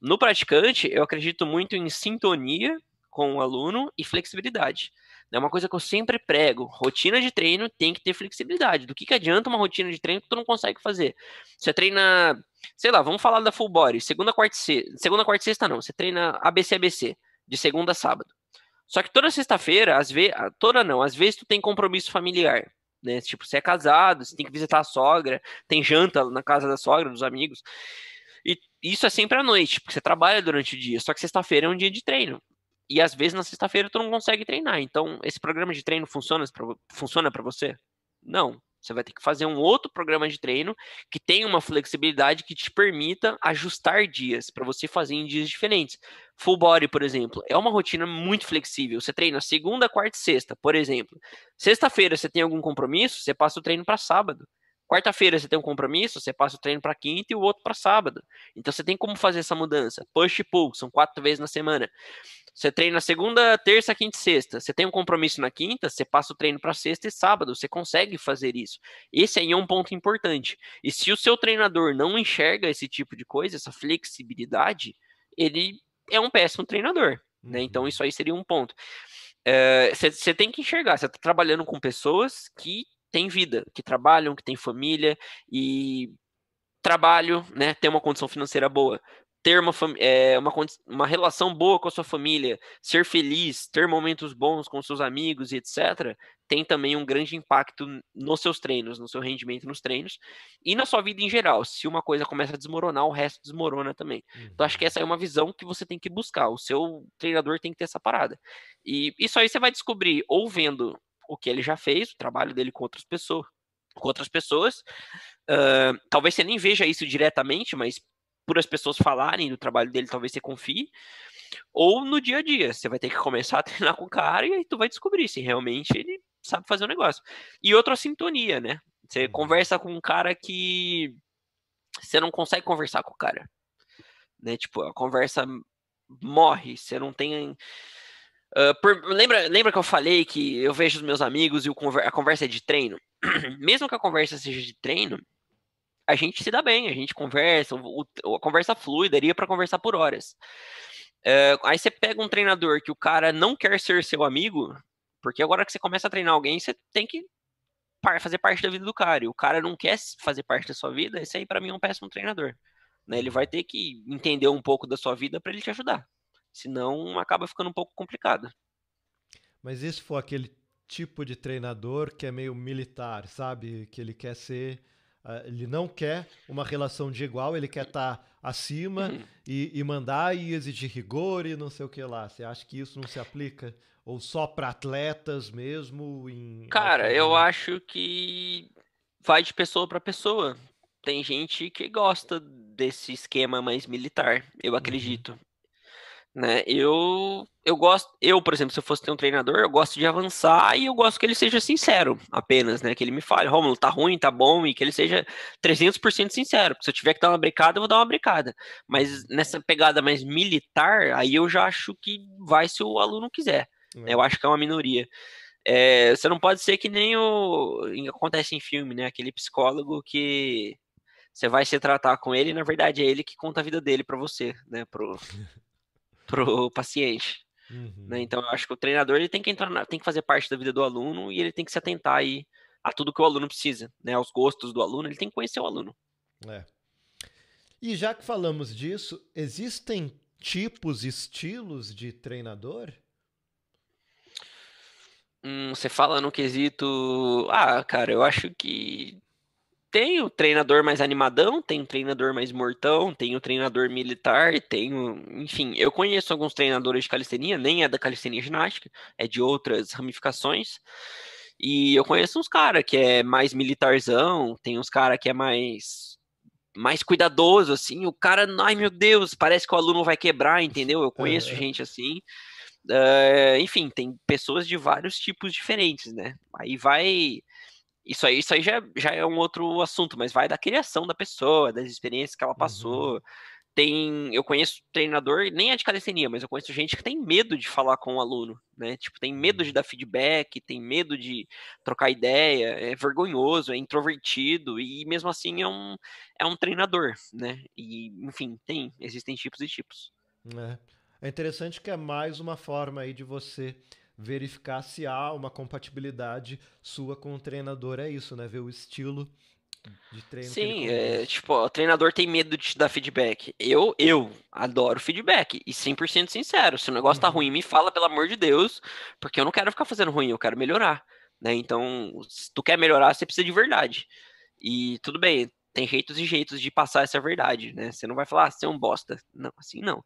No praticante, eu acredito muito em sintonia com o aluno e flexibilidade. É uma coisa que eu sempre prego. Rotina de treino tem que ter flexibilidade. Do que, que adianta uma rotina de treino que tu não consegue fazer? Você treina, sei lá, vamos falar da full body, segunda, quarta e sexta. Segunda, quarta e sexta não. Você treina ABC, ABC, de segunda a sábado. Só que toda sexta-feira, às vezes, toda não, às vezes tu tem compromisso familiar. Né? Tipo, você é casado, você tem que visitar a sogra, tem janta na casa da sogra, dos amigos. E isso é sempre à noite, porque você trabalha durante o dia. Só que sexta-feira é um dia de treino. E às vezes na sexta-feira tu não consegue treinar. Então, esse programa de treino funciona para funciona você? Não. Você vai ter que fazer um outro programa de treino que tenha uma flexibilidade que te permita ajustar dias para você fazer em dias diferentes. Full body, por exemplo, é uma rotina muito flexível. Você treina segunda, quarta e sexta, por exemplo. Sexta-feira você tem algum compromisso, você passa o treino para sábado. Quarta-feira você tem um compromisso, você passa o treino para quinta e o outro para sábado. Então você tem como fazer essa mudança. Push e pull, são quatro vezes na semana. Você treina segunda, terça, quinta e sexta. Você tem um compromisso na quinta, você passa o treino para sexta e sábado. Você consegue fazer isso. Esse aí é um ponto importante. E se o seu treinador não enxerga esse tipo de coisa, essa flexibilidade, ele é um péssimo treinador. Né? Então, uhum. isso aí seria um ponto. Você é, tem que enxergar, você está trabalhando com pessoas que têm vida, que trabalham, que têm família, e trabalho, né? Ter uma condição financeira boa, ter uma, é, uma, uma relação boa com a sua família, ser feliz, ter momentos bons com seus amigos e etc., tem também um grande impacto nos seus treinos, no seu rendimento nos treinos e na sua vida em geral. Se uma coisa começa a desmoronar, o resto desmorona também. Então, acho que uhum. essa é uma visão que você tem que buscar. O seu treinador tem que ter essa parada. E isso aí você vai descobrir ou vendo o que ele já fez, o trabalho dele com outras pessoas, com outras pessoas. Uh, talvez você nem veja isso diretamente, mas por as pessoas falarem do trabalho dele, talvez você confie. Ou no dia a dia, você vai ter que começar a treinar com o cara e aí tu vai descobrir se realmente ele sabe fazer o negócio. E outra sintonia, né? Você uhum. conversa com um cara que você não consegue conversar com o cara. Né? Tipo, a conversa morre, você não tem. Uh, por, lembra, lembra que eu falei que eu vejo os meus amigos e o, a conversa é de treino? Mesmo que a conversa seja de treino, a gente se dá bem, a gente conversa, o, a conversa flui, daria para conversar por horas. Uh, aí você pega um treinador que o cara não quer ser seu amigo, porque agora que você começa a treinar alguém, você tem que fazer parte da vida do cara. E o cara não quer fazer parte da sua vida, esse aí para mim é um péssimo treinador. Né? Ele vai ter que entender um pouco da sua vida para ele te ajudar. Senão acaba ficando um pouco complicado. Mas isso for aquele tipo de treinador que é meio militar, sabe? Que ele quer ser Uh, ele não quer uma relação de igual, ele quer estar tá acima uhum. e, e, mandar e exigir rigor e não sei o que lá. Você acha que isso não se aplica? Ou só para atletas mesmo? Em Cara, eu acho que vai de pessoa para pessoa. Tem gente que gosta desse esquema mais militar, eu uhum. acredito. Uhum. Né? Eu, eu gosto, eu, por exemplo, se eu fosse ter um treinador, eu gosto de avançar e eu gosto que ele seja sincero apenas, né? Que ele me fale, Romulo, tá ruim, tá bom, e que ele seja 300% sincero. Se eu tiver que dar uma brecada, eu vou dar uma brecada. Mas nessa pegada mais militar, aí eu já acho que vai se o aluno quiser. É. Eu acho que é uma minoria. É, você não pode ser que nem o acontece em filme, né? Aquele psicólogo que você vai se tratar com ele, e na verdade é ele que conta a vida dele para você, né? Pro, pro paciente. Uhum. Né? Então, eu acho que o treinador ele tem que entrar, na, tem que fazer parte da vida do aluno e ele tem que se atentar aí a tudo que o aluno precisa, né? Aos gostos do aluno, ele tem que conhecer o aluno. É. E já que falamos disso, existem tipos, estilos de treinador? Hum, você fala no quesito. Ah, cara, eu acho que tem o treinador mais animadão, tem o treinador mais mortão, tem o treinador militar, tem o... Enfim, eu conheço alguns treinadores de calistenia, nem é da calistenia ginástica, é de outras ramificações. E eu conheço uns caras que é mais militarzão, tem uns caras que é mais mais cuidadoso, assim, o cara, ai meu Deus, parece que o aluno vai quebrar, entendeu? Eu conheço é. gente assim. Uh, enfim, tem pessoas de vários tipos diferentes, né? Aí vai isso aí, isso aí já, já é um outro assunto, mas vai da criação da pessoa, das experiências que ela passou. Uhum. Tem, eu conheço treinador, nem é de calistenia, mas eu conheço gente que tem medo de falar com o aluno, né? Tipo, tem medo de uhum. dar feedback, tem medo de trocar ideia, é vergonhoso, é introvertido e mesmo assim é um, é um treinador, né? E, enfim, tem, existem tipos e tipos. É. é interessante que é mais uma forma aí de você verificar se há uma compatibilidade sua com o treinador. É isso, né? Ver o estilo de treino. Sim, é, tipo, o treinador tem medo de te dar feedback. Eu, eu adoro feedback. E 100% sincero, se o negócio tá uhum. tá ruim, me fala, pelo amor de Deus, porque eu não quero ficar fazendo ruim, eu quero melhorar. Né? Então, se tu quer melhorar, você precisa de verdade. E tudo bem, tem jeitos e jeitos de passar essa verdade, né? Você não vai falar, ah, você é um bosta. Não, assim não.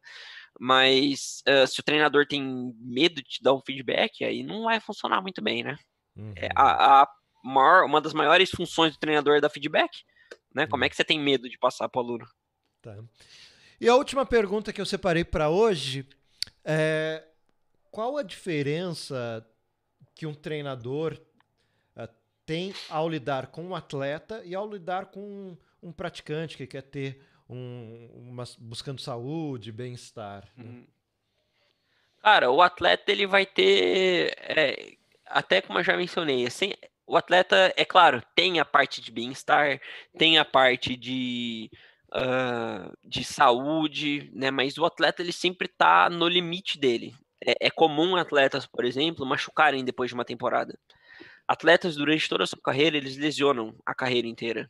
Mas uh, se o treinador tem medo de te dar um feedback, aí não vai funcionar muito bem, né? Uhum. É, a, a maior, uma das maiores funções do treinador é dar feedback, né? Uhum. Como é uhum. que você tem medo de passar para o aluno? Tá. E a última pergunta que eu separei para hoje é qual a diferença que um treinador tem ao lidar com um atleta e ao lidar com um, um praticante que quer ter um, uma, buscando saúde, bem-estar. Né? Uhum. Cara, o atleta ele vai ter, é, até como eu já mencionei, assim, o atleta, é claro, tem a parte de bem-estar, tem a parte de, uh, de saúde, né? Mas o atleta ele sempre está no limite dele. É, é comum atletas, por exemplo, machucarem depois de uma temporada. Atletas durante toda a sua carreira eles lesionam a carreira inteira.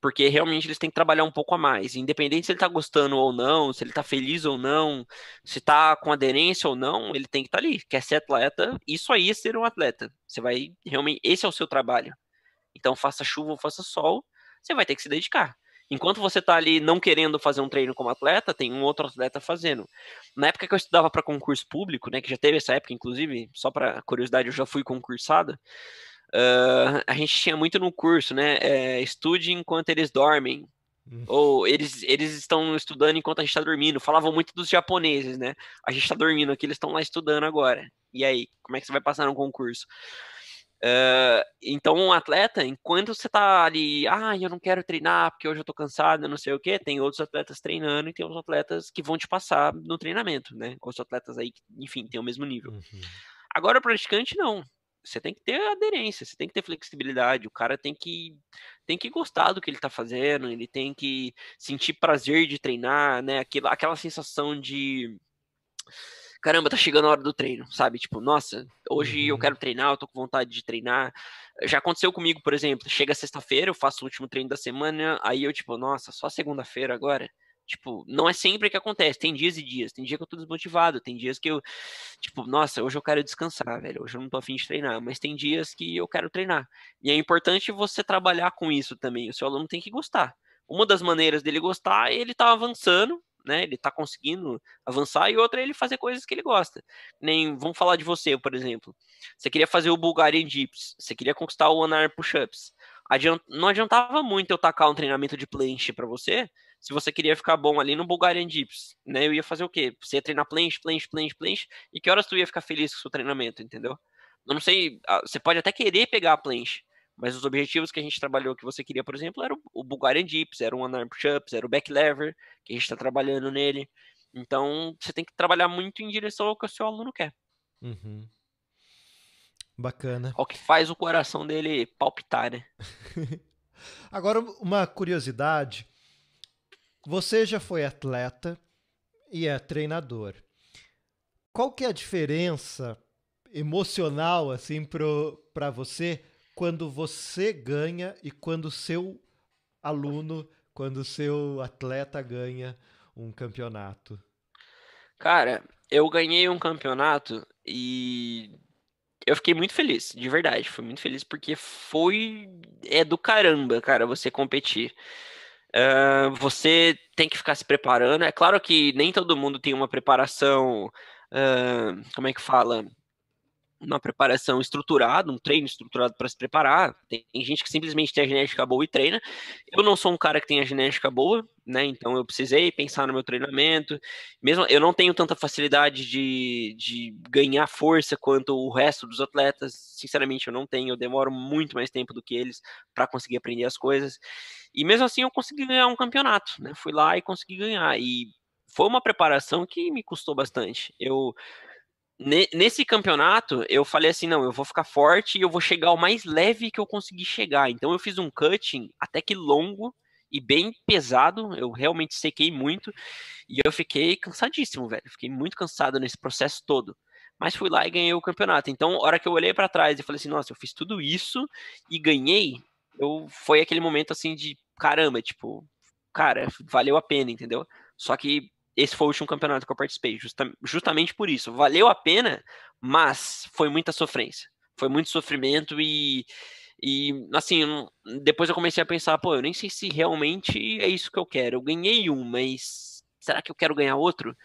porque realmente eles têm que trabalhar um pouco a mais. Independente se ele está gostando ou não, se ele está feliz ou não, se está com aderência ou não, ele tem que estar tá ali. Quer ser atleta, isso aí é ser um atleta. Você vai realmente, esse é o seu trabalho. Então, faça chuva ou faça sol, você vai ter que se dedicar. Enquanto você está ali não querendo fazer um treino como atleta, tem um outro atleta fazendo. Na época que eu estudava para concurso público, né, que já teve essa época, inclusive, só para curiosidade, eu já fui concursada. Uh, a gente tinha muito no curso, né? É, estude enquanto eles dormem. Hum. Ou eles, eles estão estudando enquanto a gente está dormindo. Falavam muito dos japoneses, né? A gente está dormindo aqui, eles estão lá estudando agora. E aí, como é que você vai passar no concurso? Uh, então, um atleta, enquanto você tá ali, ah, eu não quero treinar porque hoje eu tô cansado, não sei o que, tem outros atletas treinando e tem outros atletas que vão te passar no treinamento, né? Outros atletas aí que, enfim, tem o mesmo nível. Uhum. Agora, o praticante, não você tem que ter aderência, você tem que ter flexibilidade, o cara tem que tem que gostar do que ele tá fazendo, ele tem que sentir prazer de treinar, né? Aquela, aquela sensação de caramba, tá chegando a hora do treino, sabe? Tipo, nossa, hoje uhum. eu quero treinar, eu tô com vontade de treinar. Já aconteceu comigo, por exemplo, chega sexta-feira, eu faço o último treino da semana, aí eu tipo, nossa, só segunda-feira agora. Tipo, não é sempre que acontece, tem dias e dias. Tem dia que eu tô desmotivado, tem dias que eu, tipo, nossa, hoje eu quero descansar, velho. Hoje eu não tô afim de treinar, mas tem dias que eu quero treinar. E é importante você trabalhar com isso também. O seu aluno tem que gostar. Uma das maneiras dele gostar é ele tá avançando, né? Ele tá conseguindo avançar, e outra é ele fazer coisas que ele gosta. Nem, vamos falar de você, por exemplo. Você queria fazer o Bulgarian Dips, você queria conquistar o One Arm Push-Ups. Adiant... Não adiantava muito eu tacar um treinamento de planche para você, se você queria ficar bom ali no Bulgarian Dips, né? Eu ia fazer o quê? Você ia treinar planche, planche, planche, planche, e que horas tu ia ficar feliz com o seu treinamento, entendeu? Eu não sei, você pode até querer pegar a planche, mas os objetivos que a gente trabalhou que você queria, por exemplo, era o Bulgarian Dips, era o One Arm Push-Ups, era o Back Lever, que a gente está trabalhando nele. Então, você tem que trabalhar muito em direção ao que o seu aluno quer. Uhum. Bacana. O que faz o coração dele palpitar, né? Agora, uma curiosidade. Você já foi atleta e é treinador. Qual que é a diferença emocional assim para você quando você ganha e quando seu aluno, quando seu atleta ganha um campeonato? Cara, eu ganhei um campeonato e eu fiquei muito feliz, de verdade. Fui muito feliz porque foi é do caramba, cara, você competir. Uh, você tem que ficar se preparando. É claro que nem todo mundo tem uma preparação, uh, como é que fala? Uma preparação estruturada, um treino estruturado para se preparar. Tem gente que simplesmente tem a genética boa e treina. Eu não sou um cara que tem a genética boa, né? Então eu precisei pensar no meu treinamento. Mesmo eu não tenho tanta facilidade de, de ganhar força quanto o resto dos atletas. Sinceramente, eu não tenho. Eu demoro muito mais tempo do que eles para conseguir aprender as coisas. E mesmo assim eu consegui ganhar um campeonato, né? Fui lá e consegui ganhar. E foi uma preparação que me custou bastante. Eu nesse campeonato eu falei assim, não, eu vou ficar forte e eu vou chegar o mais leve que eu conseguir chegar. Então eu fiz um cutting até que longo e bem pesado, eu realmente sequei muito e eu fiquei cansadíssimo, velho. Fiquei muito cansado nesse processo todo. Mas fui lá e ganhei o campeonato. Então, a hora que eu olhei para trás e falei assim, nossa, eu fiz tudo isso e ganhei, eu foi aquele momento assim de caramba, tipo, cara, valeu a pena, entendeu? Só que esse foi o último campeonato que eu participei, justa, justamente por isso. Valeu a pena, mas foi muita sofrência. Foi muito sofrimento e, e assim, depois eu comecei a pensar, pô, eu nem sei se realmente é isso que eu quero. Eu ganhei um, mas será que eu quero ganhar outro?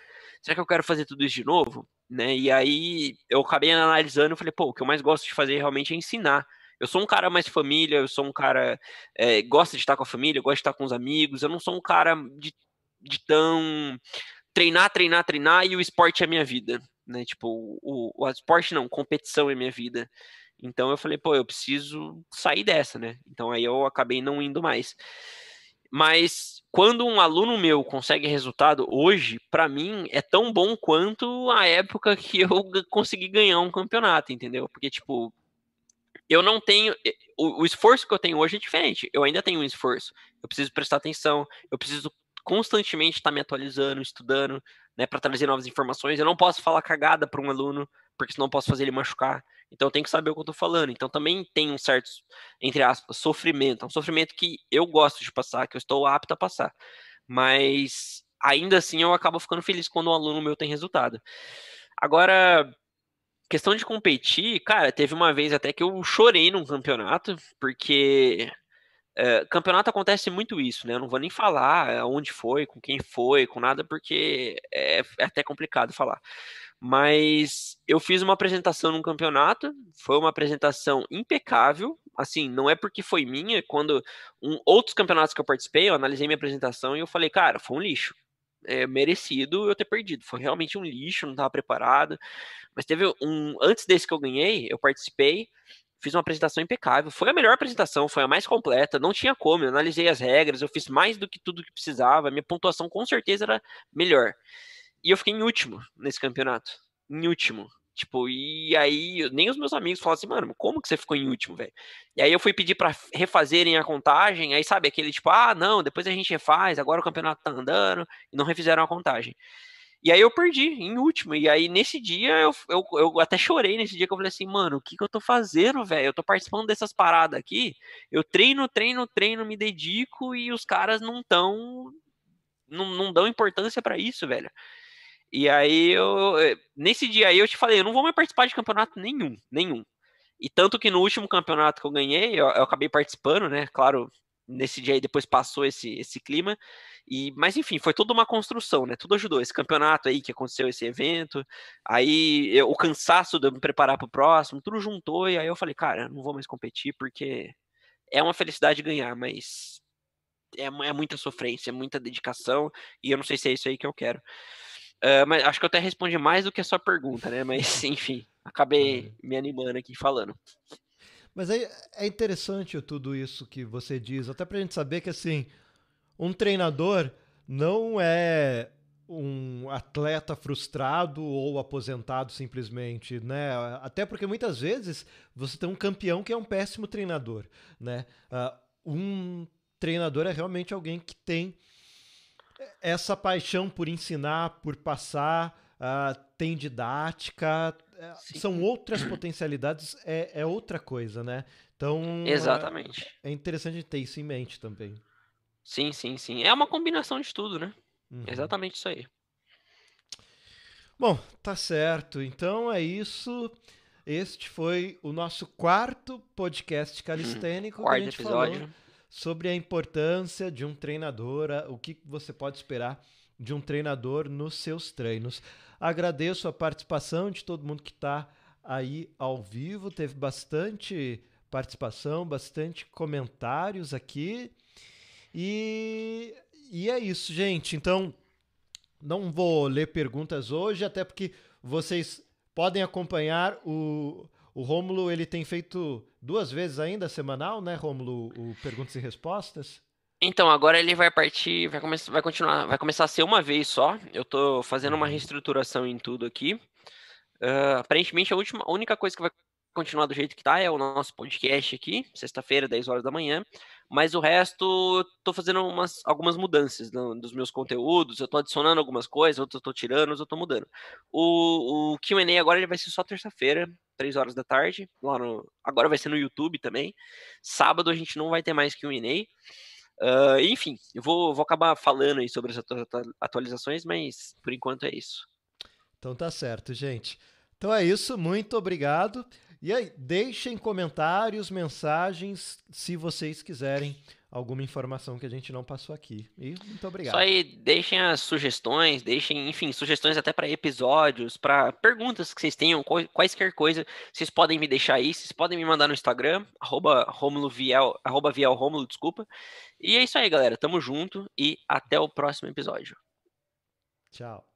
Será que eu quero fazer tudo isso de novo? Né? E aí eu acabei analisando e falei, pô, o que eu mais gosto de fazer realmente é ensinar. Eu sou um cara mais família, eu sou um cara é, gosta de estar com a família, gosta de estar com os amigos. Eu não sou um cara de, de tão treinar, treinar, treinar e o esporte é minha vida, né? Tipo, o, o, o esporte não, competição é minha vida. Então eu falei, pô, eu preciso sair dessa, né? Então aí eu acabei não indo mais. Mas quando um aluno meu consegue resultado hoje, para mim é tão bom quanto a época que eu consegui ganhar um campeonato, entendeu? Porque tipo, eu não tenho. O, o, esforço que eu tenho hoje é diferente. Eu ainda tenho um esforço. Eu preciso prestar atenção, eu preciso constantemente estar me atualizando, estudando, né, para trazer novas informações. Eu não posso falar cagada para um aluno, porque senão posso fazer ele machucar. Então eu tenho que saber o que eu tô falando. Então também tem um certo, entre aspas, sofrimento. É um sofrimento que eu gosto de passar, que eu estou apto a passar. Mas ainda assim eu acabo ficando feliz quando um aluno meu tem resultado. Agora, questão de competir, cara, teve uma vez até que eu chorei num campeonato, porque é, campeonato acontece muito isso, né? Eu não vou nem falar onde foi, com quem foi, com nada, porque é, é até complicado falar. Mas eu fiz uma apresentação num campeonato, foi uma apresentação impecável. Assim, não é porque foi minha, quando um, outros campeonatos que eu participei, eu analisei minha apresentação e eu falei, cara, foi um lixo. É merecido eu ter perdido. Foi realmente um lixo, não estava preparado. Mas teve um. Antes desse que eu ganhei, eu participei, fiz uma apresentação impecável. Foi a melhor apresentação, foi a mais completa, não tinha como. Eu analisei as regras, eu fiz mais do que tudo que precisava. Minha pontuação com certeza era melhor. E eu fiquei em último nesse campeonato. Em último. Tipo, e aí nem os meus amigos falaram assim, mano, como que você ficou em último, velho? E aí eu fui pedir para refazerem a contagem, aí sabe, aquele tipo, ah, não, depois a gente refaz, agora o campeonato tá andando, e não refizeram a contagem. E aí eu perdi em último. E aí nesse dia eu, eu, eu até chorei nesse dia que eu falei assim, mano, o que, que eu tô fazendo, velho? Eu tô participando dessas paradas aqui. Eu treino, treino, treino, me dedico e os caras não tão. Não, não dão importância para isso, velho. E aí eu. Eh, nesse dia aí eu te falei, eu não vou mais participar de campeonato nenhum, nenhum. E tanto que no último campeonato que eu ganhei, eu, eu acabei participando, né? Claro, nesse dia aí depois passou esse, esse clima. E, mas enfim, foi toda uma construção, né? Tudo ajudou. Esse campeonato aí que aconteceu, esse evento, aí eu, o cansaço de eu me preparar para o próximo, tudo juntou. E aí eu falei, cara, não vou mais competir porque é uma felicidade ganhar, mas é, é muita sofrência, é muita dedicação. E eu não sei se é isso aí que eu quero. Uh, mas acho que eu até respondi mais do que a sua pergunta, né? Mas, enfim, acabei me animando aqui falando. Mas é, é interessante tudo isso que você diz, até pra gente saber que, assim, um treinador não é um atleta frustrado ou aposentado simplesmente, né? Até porque muitas vezes você tem um campeão que é um péssimo treinador, né? Uh, um treinador é realmente alguém que tem essa paixão por ensinar, por passar, uh, tem didática, é, são outras potencialidades, é, é, outra coisa, né? Então, Exatamente. É, é interessante ter isso em mente também. Sim, sim, sim. É uma combinação de tudo, né? Uhum. Exatamente isso aí. Bom, tá certo. Então é isso. Este foi o nosso quarto podcast calistênico. Quarto episódio. Sobre a importância de um treinador, o que você pode esperar de um treinador nos seus treinos. Agradeço a participação de todo mundo que está aí ao vivo, teve bastante participação, bastante comentários aqui. E, e é isso, gente. Então, não vou ler perguntas hoje, até porque vocês podem acompanhar o, o Rômulo ele tem feito duas vezes ainda semanal, né, Rômulo, o perguntas e respostas? Então, agora ele vai partir, vai começar, vai continuar, vai começar a ser uma vez só. Eu estou fazendo uma uhum. reestruturação em tudo aqui. Uh, aparentemente, a última, a única coisa que vai continuar do jeito que tá é o nosso podcast aqui, sexta-feira, 10 horas da manhã. Mas o resto, tô fazendo umas, algumas mudanças no, dos meus conteúdos. Eu tô adicionando algumas coisas, outras eu tô tirando, outras eu tô mudando. O, o QA agora ele vai ser só terça-feira, 3 horas da tarde. Lá no, agora vai ser no YouTube também. Sábado a gente não vai ter mais QA. Uh, enfim, eu vou, vou acabar falando aí sobre as atualizações, mas por enquanto é isso. Então tá certo, gente. Então é isso, muito obrigado. E aí, deixem comentários, mensagens, se vocês quiserem alguma informação que a gente não passou aqui. E muito obrigado. Só aí, deixem as sugestões, deixem, enfim, sugestões até para episódios, para perguntas que vocês tenham, quaisquer coisa, vocês podem me deixar aí, vocês podem me mandar no Instagram, arroba Romulo Viel, arroba Viel Romulo, desculpa. E é isso aí, galera. Tamo junto e até o próximo episódio. Tchau.